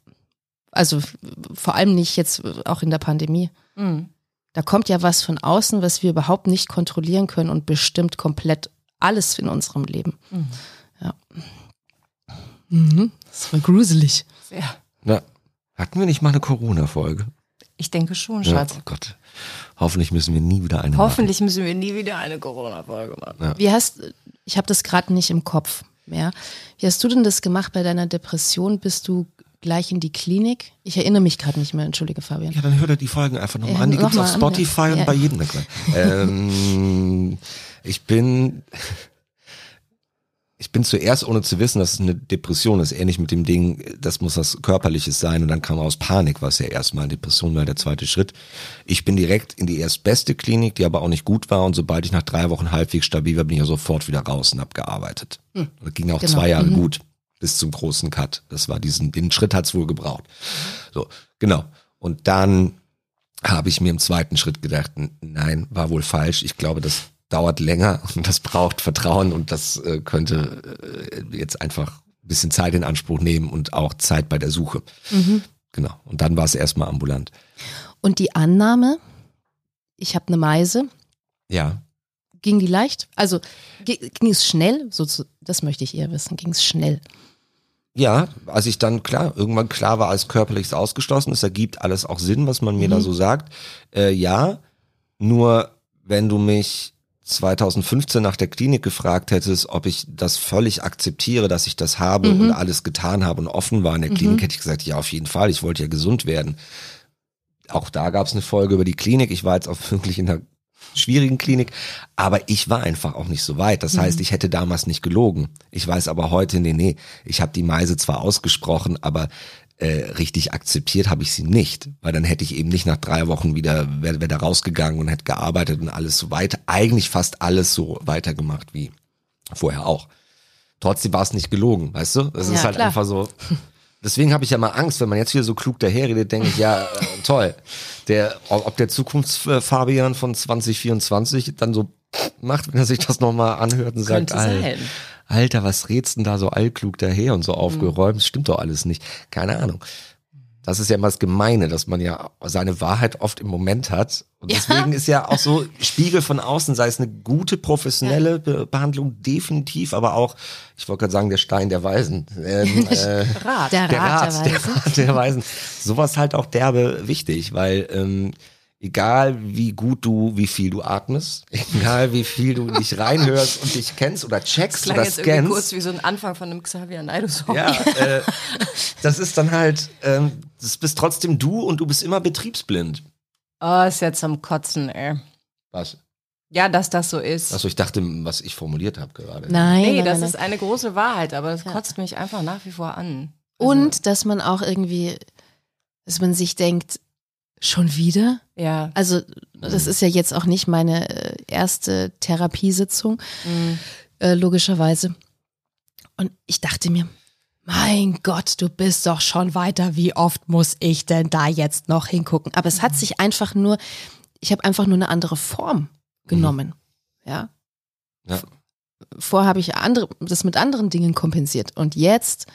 Speaker 3: Also f- vor allem nicht jetzt auch in der Pandemie.
Speaker 1: Mhm.
Speaker 3: Da kommt ja was von außen, was wir überhaupt nicht kontrollieren können und bestimmt komplett alles in unserem Leben. Ja. Mhm. Das war gruselig.
Speaker 1: Sehr.
Speaker 2: Na, hatten wir nicht mal eine Corona-Folge?
Speaker 1: Ich denke schon,
Speaker 2: Ja,
Speaker 1: Schatz.
Speaker 2: oh Gott. Hoffentlich müssen wir nie wieder eine
Speaker 1: Hoffentlich müssen wir nie wieder eine Corona-Folge machen.
Speaker 3: Wie hast, ich habe das gerade nicht im Kopf mehr. Wie hast du denn das gemacht bei deiner Depression? Bist du gleich in die Klinik? Ich erinnere mich gerade nicht mehr, entschuldige Fabian.
Speaker 2: Ja, dann hört er die Folgen einfach nochmal
Speaker 3: Ja,
Speaker 2: an. Die
Speaker 3: noch
Speaker 2: gibt's auf
Speaker 3: mal an,
Speaker 2: Spotify
Speaker 3: ja.
Speaker 2: und
Speaker 3: Ja.
Speaker 2: bei jedem. ähm, ich bin, ich bin zuerst, ohne zu wissen, dass es eine Depression ist, ähnlich mit dem Ding, das muss was Körperliches sein und dann kam aus Panik, was ja erstmal Depression war, der zweite Schritt. Ich bin direkt in die erstbeste Klinik, die aber auch nicht gut war und sobald ich nach drei Wochen halbwegs stabil war, bin ich ja sofort wieder raus und hab gearbeitet. Das ging auch
Speaker 3: Genau.
Speaker 2: zwei Jahre
Speaker 3: Mhm.
Speaker 2: gut bis zum großen Cut. Das war diesen, den Schritt hat's wohl gebraucht. So, genau. Und dann habe ich mir im zweiten Schritt gedacht, nein, war wohl falsch. Ich glaube, das dauert länger und das braucht Vertrauen und das äh, könnte äh, jetzt einfach ein bisschen Zeit in Anspruch nehmen und auch Zeit bei der Suche. Genau. Und dann war es erstmal ambulant.
Speaker 3: Und die Annahme, ich habe eine Meise,
Speaker 2: Ja.
Speaker 3: ging die leicht? Also ging es schnell? So zu, das möchte ich eher wissen. Ging es schnell?
Speaker 2: Ja, als ich dann klar, irgendwann klar war, als körperliches ausgeschlossen, es ergibt alles auch Sinn, was man mir da so sagt. Äh, ja, nur wenn du mich 2015 nach der Klinik gefragt hättest, ob ich das völlig akzeptiere, dass ich das habe und alles getan habe und offen war in der Klinik, hätte ich gesagt, ja, auf jeden Fall, ich wollte ja gesund werden. Auch da gab es eine Folge über die Klinik. Ich war jetzt auch wirklich in der schwierigen Klinik. Aber ich war einfach auch nicht so weit. Das heißt, ich hätte damals nicht gelogen. Ich weiß aber heute, nee, nee, ich habe die Meise zwar ausgesprochen, aber äh, richtig akzeptiert habe ich sie nicht, weil dann hätte ich eben nicht nach drei Wochen wieder wäre wär da rausgegangen und hätte gearbeitet und alles so weiter, eigentlich fast alles so weitergemacht wie vorher auch. Trotzdem war es nicht gelogen, weißt du? Es
Speaker 3: Ja,
Speaker 2: ist halt
Speaker 3: klar.
Speaker 2: einfach so. Deswegen habe ich ja mal Angst, wenn man jetzt wieder so klug daherredet, denke ich, ja, äh, toll. Der, ob der Zukunftsfabian von 2024 dann so macht, wenn er sich das nochmal anhört und sagt,
Speaker 1: Könnte sein.
Speaker 2: Alter, was redst denn da so allklug daher und so aufgeräumt? Das stimmt doch alles nicht. Keine Ahnung. Das ist ja immer das Gemeine, dass man ja seine Wahrheit oft im Moment hat. Und
Speaker 3: Ja.
Speaker 2: deswegen ist ja auch so Spiegel von außen, sei es eine gute professionelle Be Behandlung, definitiv, aber auch, ich wollte gerade sagen, der Stein der Weisen. Ähm, äh,
Speaker 1: Rat.
Speaker 3: Der
Speaker 2: der
Speaker 3: Rat,
Speaker 2: Rat,
Speaker 3: der
Speaker 2: der
Speaker 3: Weisen.
Speaker 2: Rat der Weisen. Sowas halt auch derbe wichtig, weil ähm, egal wie gut du, wie viel du atmest, egal wie viel du dich reinhörst und dich kennst oder
Speaker 1: Das
Speaker 2: checkst
Speaker 1: klang
Speaker 2: oder
Speaker 1: jetzt irgendwie kurz
Speaker 2: scannst.
Speaker 1: wie so ein Anfang von einem Xavier Naidoo-Song.
Speaker 2: Ja, äh, das ist dann halt, ähm, das bist trotzdem du und du bist immer betriebsblind.
Speaker 1: Oh, ist ja zum Kotzen, ey.
Speaker 2: Was?
Speaker 1: Ja, dass das so ist.
Speaker 2: Achso, ich dachte, was ich formuliert habe gerade.
Speaker 3: Nein,
Speaker 1: nee,
Speaker 3: nein,
Speaker 1: das
Speaker 3: nein,
Speaker 1: ist eine große Wahrheit, aber das kotzt mich einfach nach wie vor an. Also,
Speaker 3: Und dass man auch irgendwie, dass man sich denkt, schon wieder?
Speaker 1: ja.
Speaker 3: Also, das ist ja jetzt auch nicht meine äh, erste Therapiesitzung,
Speaker 1: Mhm.
Speaker 3: äh, logischerweise. Und ich dachte mir, mein Gott, du bist doch schon weiter. Wie oft muss ich denn da jetzt noch hingucken? Aber es hat sich einfach nur, ich habe einfach nur eine andere Form genommen. Ja.
Speaker 2: Ja.
Speaker 3: Vorher habe ich andere, das mit anderen Dingen kompensiert. Und jetzt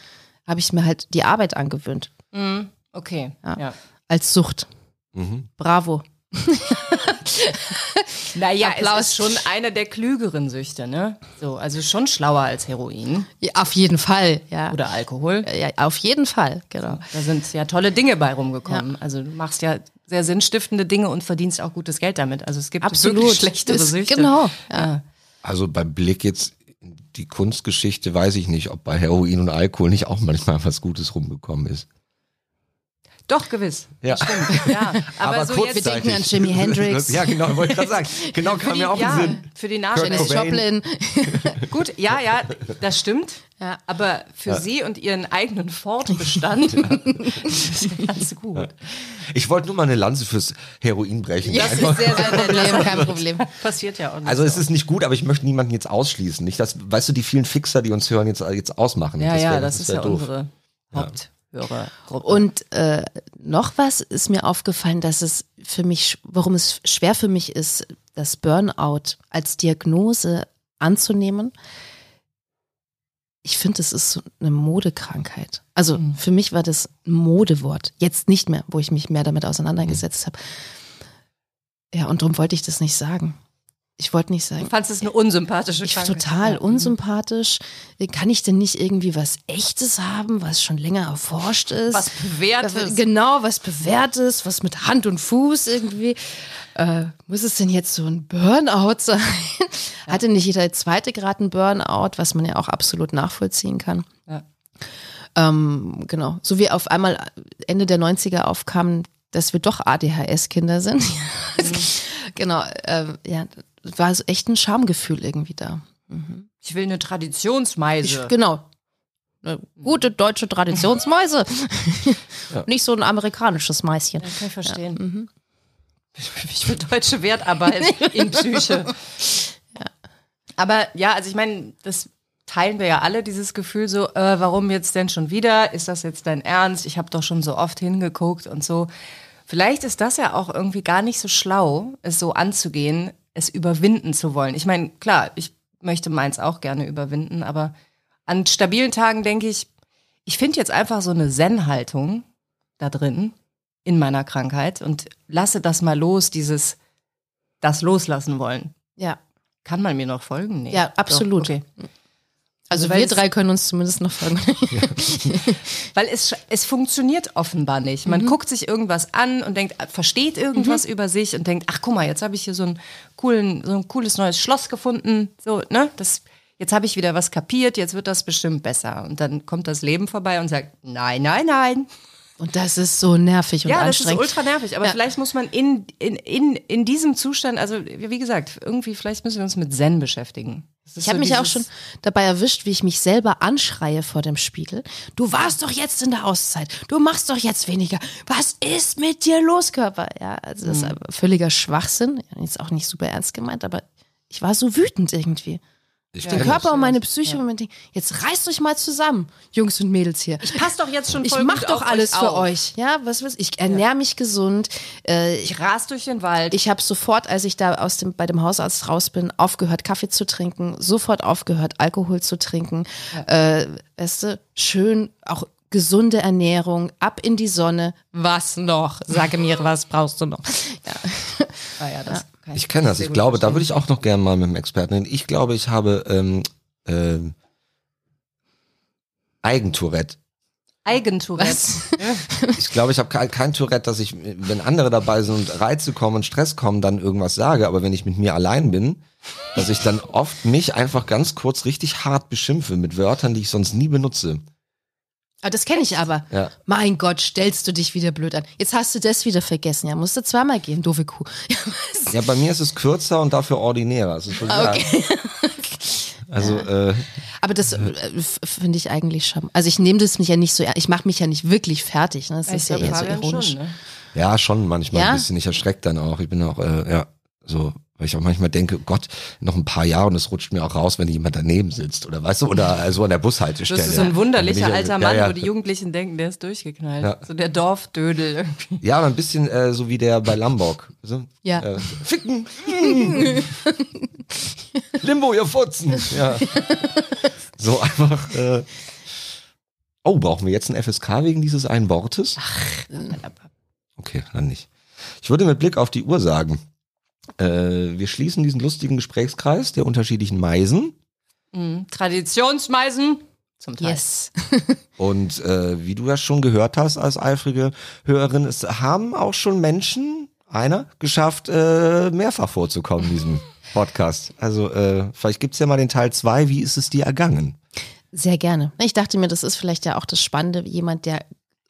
Speaker 3: habe ich mir halt die Arbeit angewöhnt.
Speaker 1: Mhm. Okay.
Speaker 3: Ja.
Speaker 1: Ja.
Speaker 3: Als Sucht.
Speaker 2: Mhm.
Speaker 3: Bravo.
Speaker 1: Naja,
Speaker 3: Applaus.
Speaker 1: es ist schon eine der klügeren Süchte, ne? So, also schon schlauer als Heroin
Speaker 3: Ja, auf jeden Fall, ja.
Speaker 1: oder Alkohol.
Speaker 3: ja, auf jeden Fall, genau.
Speaker 1: Da sind ja tolle Dinge bei rumgekommen. Also du machst ja sehr sinnstiftende Dinge und verdienst auch gutes Geld damit. Also es gibt wirklich schlechtere
Speaker 3: Ist-
Speaker 1: Süchte.
Speaker 3: Genau. Ja.
Speaker 1: Ja.
Speaker 2: Also beim Blick jetzt in die Kunstgeschichte weiß ich nicht, ob bei Heroin und Alkohol nicht auch manchmal was Gutes rumgekommen ist.
Speaker 1: Doch, gewiss.
Speaker 2: Ja.
Speaker 1: Stimmt. Ja. Aber,
Speaker 2: Aber
Speaker 1: so
Speaker 2: kurzzeitig.
Speaker 1: jetzt
Speaker 3: Wir denken an Jimi Hendrix.
Speaker 2: Ja, genau, wollte ich gerade sagen. Genau, kam mir auch
Speaker 1: ja,
Speaker 2: in den Sinn.
Speaker 1: für die Nachrichten.
Speaker 3: Joplin.
Speaker 1: Gut, ja, ja, das stimmt.
Speaker 3: Ja.
Speaker 1: Aber für sie und ihren eigenen Fortbestand ist das ganz gut.
Speaker 2: Ich wollte nur mal eine Lanze fürs Heroin brechen.
Speaker 1: Das
Speaker 2: Einfach-
Speaker 1: ist sehr, sehr.
Speaker 3: Problem, kein Problem.
Speaker 1: Passiert ja auch nicht.
Speaker 2: also es
Speaker 1: so.
Speaker 2: ist nicht gut, aber ich möchte niemanden jetzt ausschließen. Nicht, dass, weißt du, die vielen Fixer, die uns hören, jetzt, jetzt ausmachen.
Speaker 1: Ja, ja,
Speaker 2: wär-
Speaker 1: das ist
Speaker 2: wär
Speaker 1: ja
Speaker 2: doof.
Speaker 1: unsere Haupthörergruppe.
Speaker 3: Und äh, noch was ist mir aufgefallen, dass es für mich, warum es schwer für mich ist, das Burnout als Diagnose anzunehmen. Ich finde, es ist so eine Modekrankheit. Also
Speaker 1: Mhm.
Speaker 3: für mich war das ein Modewort. Jetzt nicht mehr, wo ich mich mehr damit auseinandergesetzt habe. Ja, und darum wollte ich das nicht sagen. Ich wollte nicht sagen.
Speaker 1: Du fandst es eine unsympathische
Speaker 3: Ich
Speaker 1: Krankheit.
Speaker 3: total
Speaker 1: Ja.
Speaker 3: unsympathisch. Kann ich denn nicht irgendwie was Echtes haben, was schon länger erforscht ist?
Speaker 1: Was bewährtes.
Speaker 3: Genau, was bewährtes, was mit Hand und Fuß irgendwie. Äh, muss es denn jetzt so ein Burnout sein? Hatte nicht jeder zweite Grad einen Burnout, was man ja auch absolut nachvollziehen kann.
Speaker 1: Ja.
Speaker 3: Ähm, genau. So wie auf einmal Ende der 90er aufkam, dass wir doch ADHS-Kinder sind. genau. Ähm, ja, war so echt ein Schamgefühl irgendwie da.
Speaker 1: Ich will eine Traditionsmeise.
Speaker 3: Ich, genau. Eine gute deutsche Traditionsmäuse. Nicht so ein amerikanisches Mäuschen.
Speaker 1: Ja, kann ich verstehen.
Speaker 3: Mhm.
Speaker 1: Ich will deutsche Wertarbeit in Psyche. Aber ja, also ich meine, das teilen wir ja alle, dieses Gefühl so, äh, warum jetzt denn schon wieder? Ist das jetzt dein Ernst? Ich habe doch schon so oft hingeguckt und so. Vielleicht ist das ja auch irgendwie gar nicht so schlau, es so anzugehen, es überwinden zu wollen. Ich meine, klar, ich möchte meins auch gerne überwinden, aber an stabilen Tagen denke ich, ich finde jetzt einfach so eine Zen-Haltung da drin in meiner Krankheit und lasse das mal los, dieses das loslassen wollen.
Speaker 3: Ja.
Speaker 1: Kann man mir noch folgen? Nee.
Speaker 3: Ja, absolut.
Speaker 1: Doch, okay.
Speaker 3: Also,
Speaker 1: weil
Speaker 3: wir drei können uns zumindest noch folgen.
Speaker 1: Weil es, es funktioniert offenbar nicht. Man guckt sich irgendwas an und denkt, versteht irgendwas über sich und denkt, ach guck mal, jetzt habe ich hier so, einen coolen, so ein cooles neues Schloss gefunden. So, ne? Das, jetzt habe ich wieder was kapiert, jetzt wird das bestimmt besser. Und dann kommt das Leben vorbei und sagt, nein, nein, nein.
Speaker 3: Und das ist so nervig und
Speaker 1: ja, das ist
Speaker 3: anstrengend.
Speaker 1: ultra nervig. Aber
Speaker 3: Ja.
Speaker 1: vielleicht muss man in, in, in, in diesem Zustand, also wie gesagt, irgendwie, vielleicht müssen wir uns mit Zen beschäftigen. Ist
Speaker 3: Ich habe
Speaker 1: so
Speaker 3: mich auch schon dabei erwischt, wie ich mich selber anschreie vor dem Spiegel. Du warst doch jetzt in der Auszeit. Du machst doch jetzt weniger. Was ist mit dir los, Körper? Ja, also das ist
Speaker 1: Mhm.
Speaker 3: völliger Schwachsinn. Jetzt auch nicht super ernst gemeint, aber ich war so wütend irgendwie.
Speaker 2: Ich
Speaker 3: Den
Speaker 2: kenn
Speaker 3: Körper und meine Psyche und mein Ding. Jetzt reißt euch mal zusammen, Jungs und Mädels hier.
Speaker 1: Ich passe doch jetzt schon
Speaker 3: Ich
Speaker 1: voll
Speaker 3: mach
Speaker 1: gut
Speaker 3: doch
Speaker 1: auf
Speaker 3: alles
Speaker 1: euch
Speaker 3: für
Speaker 1: auf.
Speaker 3: euch. Ja, was weiß ich. Ich ernähre mich gesund. Äh, ich
Speaker 1: Ich ras durch den Wald.
Speaker 3: ich habe sofort, als ich da aus dem, bei dem Hausarzt raus bin, aufgehört, Kaffee zu trinken, sofort aufgehört, Alkohol zu trinken. Äh, weißt du, schön auch gesunde Ernährung, ab in die Sonne. Was noch? Sage mir, was brauchst du noch?
Speaker 1: ah, ja, das kann
Speaker 2: Ich kenne das. Ich glaube, da würde ich auch noch gerne mal mit dem Experten reden. Ich glaube, ich habe ähm, ähm, Eigentourette.
Speaker 1: Eigentourette.
Speaker 2: Ich glaube, ich habe kein, kein Tourette, dass ich, wenn andere dabei sind und Reize kommen und Stress kommen, dann irgendwas sage. Aber wenn ich mit mir allein bin, dass ich dann oft mich einfach ganz kurz richtig hart beschimpfe mit Wörtern, die ich sonst nie benutze.
Speaker 3: Ah, das kenne ich aber.
Speaker 2: Ja.
Speaker 3: Mein Gott, stellst du dich wieder blöd an. Jetzt hast du das wieder vergessen. Ja, musst du zweimal gehen, doofe Kuh.
Speaker 2: Ja, bei mir ist es kürzer und dafür ordinärer. Das ist.
Speaker 3: Okay.
Speaker 2: Also, äh,
Speaker 3: Aber das äh, finde ich eigentlich schon. Also ich nehme das mich ja nicht so, ich mache mich ja nicht wirklich fertig. Ne? Das
Speaker 1: Ich
Speaker 3: ist ja eher so ironisch.
Speaker 1: Schon, ne?
Speaker 2: ja, schon manchmal
Speaker 3: Ja?
Speaker 2: ein bisschen. Ich erschreckt dann auch. Ich bin auch, äh, ja, so, weil ich auch manchmal denke, Gott, noch ein paar Jahre und es rutscht mir auch raus, wenn jemand daneben sitzt oder weißt du, oder so an der Bushaltestelle.
Speaker 1: bist so ein wunderlicher
Speaker 2: ich
Speaker 1: alter Mann,
Speaker 2: ja, ja.
Speaker 1: wo die Jugendlichen denken, der ist durchgeknallt.
Speaker 2: Ja.
Speaker 1: So der Dorfdödel irgendwie.
Speaker 2: Ja, aber ein bisschen äh, so wie der bei Lombok. So,
Speaker 3: Ja.
Speaker 2: Äh, ficken. Limbo, ihr Futzen. Ja. So einfach. Äh, oh, brauchen wir jetzt ein FSK wegen dieses einen Wortes? Okay, dann nicht. Ich würde mit Blick auf die Uhr sagen, äh, wir schließen diesen lustigen Gesprächskreis der unterschiedlichen Meisen.
Speaker 1: Mhm. Traditionsmeisen. Zum Teil.
Speaker 3: Yes.
Speaker 2: Und äh, wie du das schon gehört hast als eifrige Hörerin, es haben auch schon Menschen, einer, geschafft, äh, mehrfach vorzukommen in diesem Podcast. Also äh, vielleicht gibt's ja mal den Teil zwei. wie ist es dir ergangen?
Speaker 3: Sehr gerne. Ich dachte mir, das ist vielleicht ja auch das Spannende, jemand, der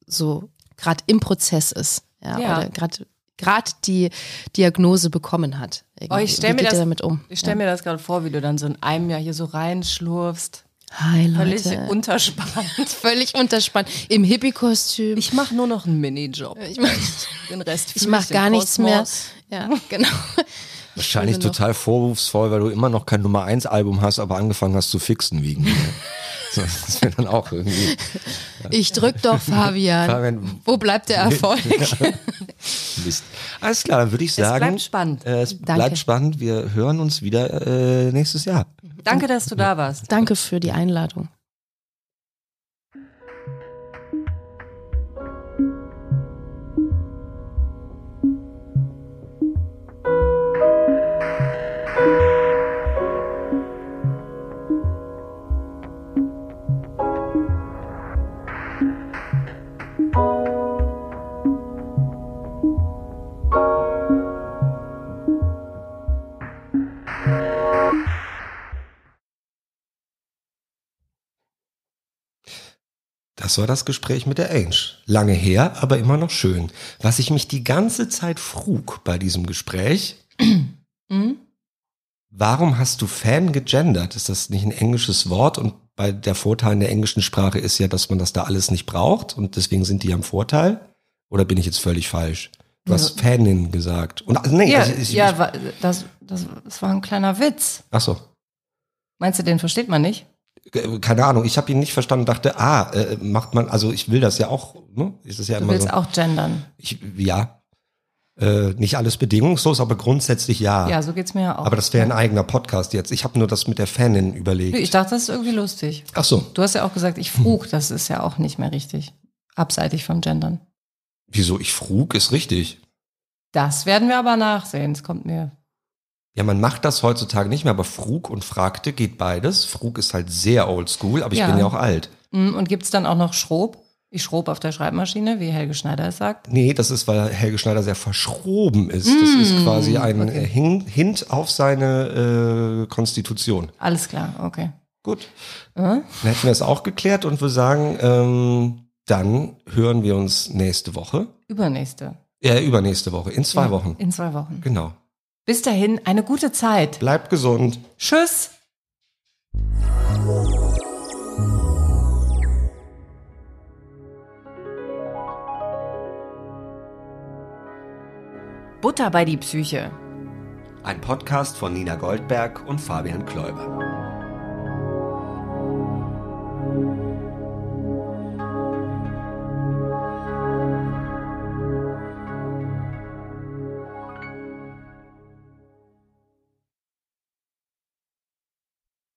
Speaker 3: so gerade im Prozess ist. Ja,
Speaker 1: Ja.
Speaker 3: oder gerade gerade die Diagnose bekommen hat.
Speaker 1: Oh, ich stell
Speaker 3: Wie
Speaker 1: mir
Speaker 3: geht
Speaker 1: das-
Speaker 3: ihr damit um?
Speaker 1: Ich stelle mir das gerade vor, wie du dann so in einem Jahr hier so reinschlurfst.
Speaker 3: Hi
Speaker 1: Völlig
Speaker 3: Leute.
Speaker 1: unterspannt.
Speaker 3: Völlig unterspannt. Im Hippie-Kostüm.
Speaker 1: Ich mache nur noch einen Minijob.
Speaker 3: Ich mach-
Speaker 1: Den Rest
Speaker 3: Ich mache gar nichts mehr. Ja, genau.
Speaker 2: Wahrscheinlich total vorwurfsvoll, weil du immer noch kein Nummer eins Album hast, aber angefangen hast zu fixen wegen mir. so, das wäre dann auch irgendwie.
Speaker 3: Ich drück doch Fabian.
Speaker 2: Fabian-
Speaker 3: Wo bleibt der Erfolg?
Speaker 2: Mist. Alles klar, dann würde ich sagen.
Speaker 1: bleibt spannend.
Speaker 2: Äh, es
Speaker 3: Danke.
Speaker 2: bleibt spannend. Wir hören uns wieder äh, nächstes Jahr.
Speaker 1: Danke, dass du da warst.
Speaker 3: Danke für die Einladung.
Speaker 2: Das war das Gespräch mit der Ange. Lange her, aber immer noch schön. Was ich mich die ganze Zeit frug bei diesem Gespräch,
Speaker 1: Mhm.
Speaker 2: warum hast du Fan gegendert? Ist das nicht ein englisches Wort? Und bei der Vorteil in der englischen Sprache ist ja, dass man das da alles nicht braucht und deswegen sind die am Vorteil. Oder bin ich jetzt völlig falsch? Du hast Fanin gesagt. Und also, nee,
Speaker 1: Ja,
Speaker 2: also ich,
Speaker 1: ja
Speaker 2: ich,
Speaker 1: das, das, das war ein kleiner Witz.
Speaker 2: ach so.
Speaker 1: Meinst du, den versteht man nicht?
Speaker 2: Äh, Keine Ahnung, ich habe ihn nicht verstanden dachte, ah, äh, macht man, also ich will das ja auch, ne? Ist das ja
Speaker 1: Du
Speaker 2: immer
Speaker 1: willst
Speaker 2: so.
Speaker 1: auch gendern.
Speaker 2: Ich, ja. Äh, nicht alles bedingungslos, aber grundsätzlich ja.
Speaker 1: Ja, so geht's mir ja auch.
Speaker 2: aber das wäre ein eigener Podcast jetzt. Ich habe nur das mit der Fanin überlegt.
Speaker 1: ich dachte, das ist irgendwie lustig.
Speaker 2: Ach so,
Speaker 1: Du hast ja auch gesagt, ich frug, das ist ja auch nicht mehr richtig. Abseitig vom Gendern.
Speaker 2: wieso ich frug, ist richtig.
Speaker 1: Das werden wir aber nachsehen. Es kommt mir.
Speaker 2: Ja, man macht das heutzutage nicht mehr, aber frug und fragte geht beides. Frug ist halt sehr oldschool, aber ich
Speaker 1: Ja.
Speaker 2: bin ja auch alt.
Speaker 1: Mm, Und gibt's dann auch noch Schrob? Ich schrob auf der Schreibmaschine, wie Helge Schneider es sagt.
Speaker 2: Nee, das ist, weil Helge Schneider sehr verschroben ist. Das
Speaker 1: Mm,
Speaker 2: ist quasi ein äh, Hin Hint auf seine äh, Konstitution.
Speaker 1: Alles klar, okay.
Speaker 2: Gut.
Speaker 1: Äh?
Speaker 2: Dann hätten wir es auch geklärt und wir sagen, ähm, dann hören wir uns nächste Woche.
Speaker 1: Übernächste.
Speaker 2: Ja, übernächste Woche, in zwei
Speaker 1: Ja,
Speaker 2: Wochen.
Speaker 1: In zwei Wochen.
Speaker 2: Genau.
Speaker 1: Bis dahin eine gute Zeit.
Speaker 2: Bleibt gesund.
Speaker 1: Tschüss. Butter bei die Psyche.
Speaker 2: Ein Podcast von Nina Goldberg und Fabian Kläuber.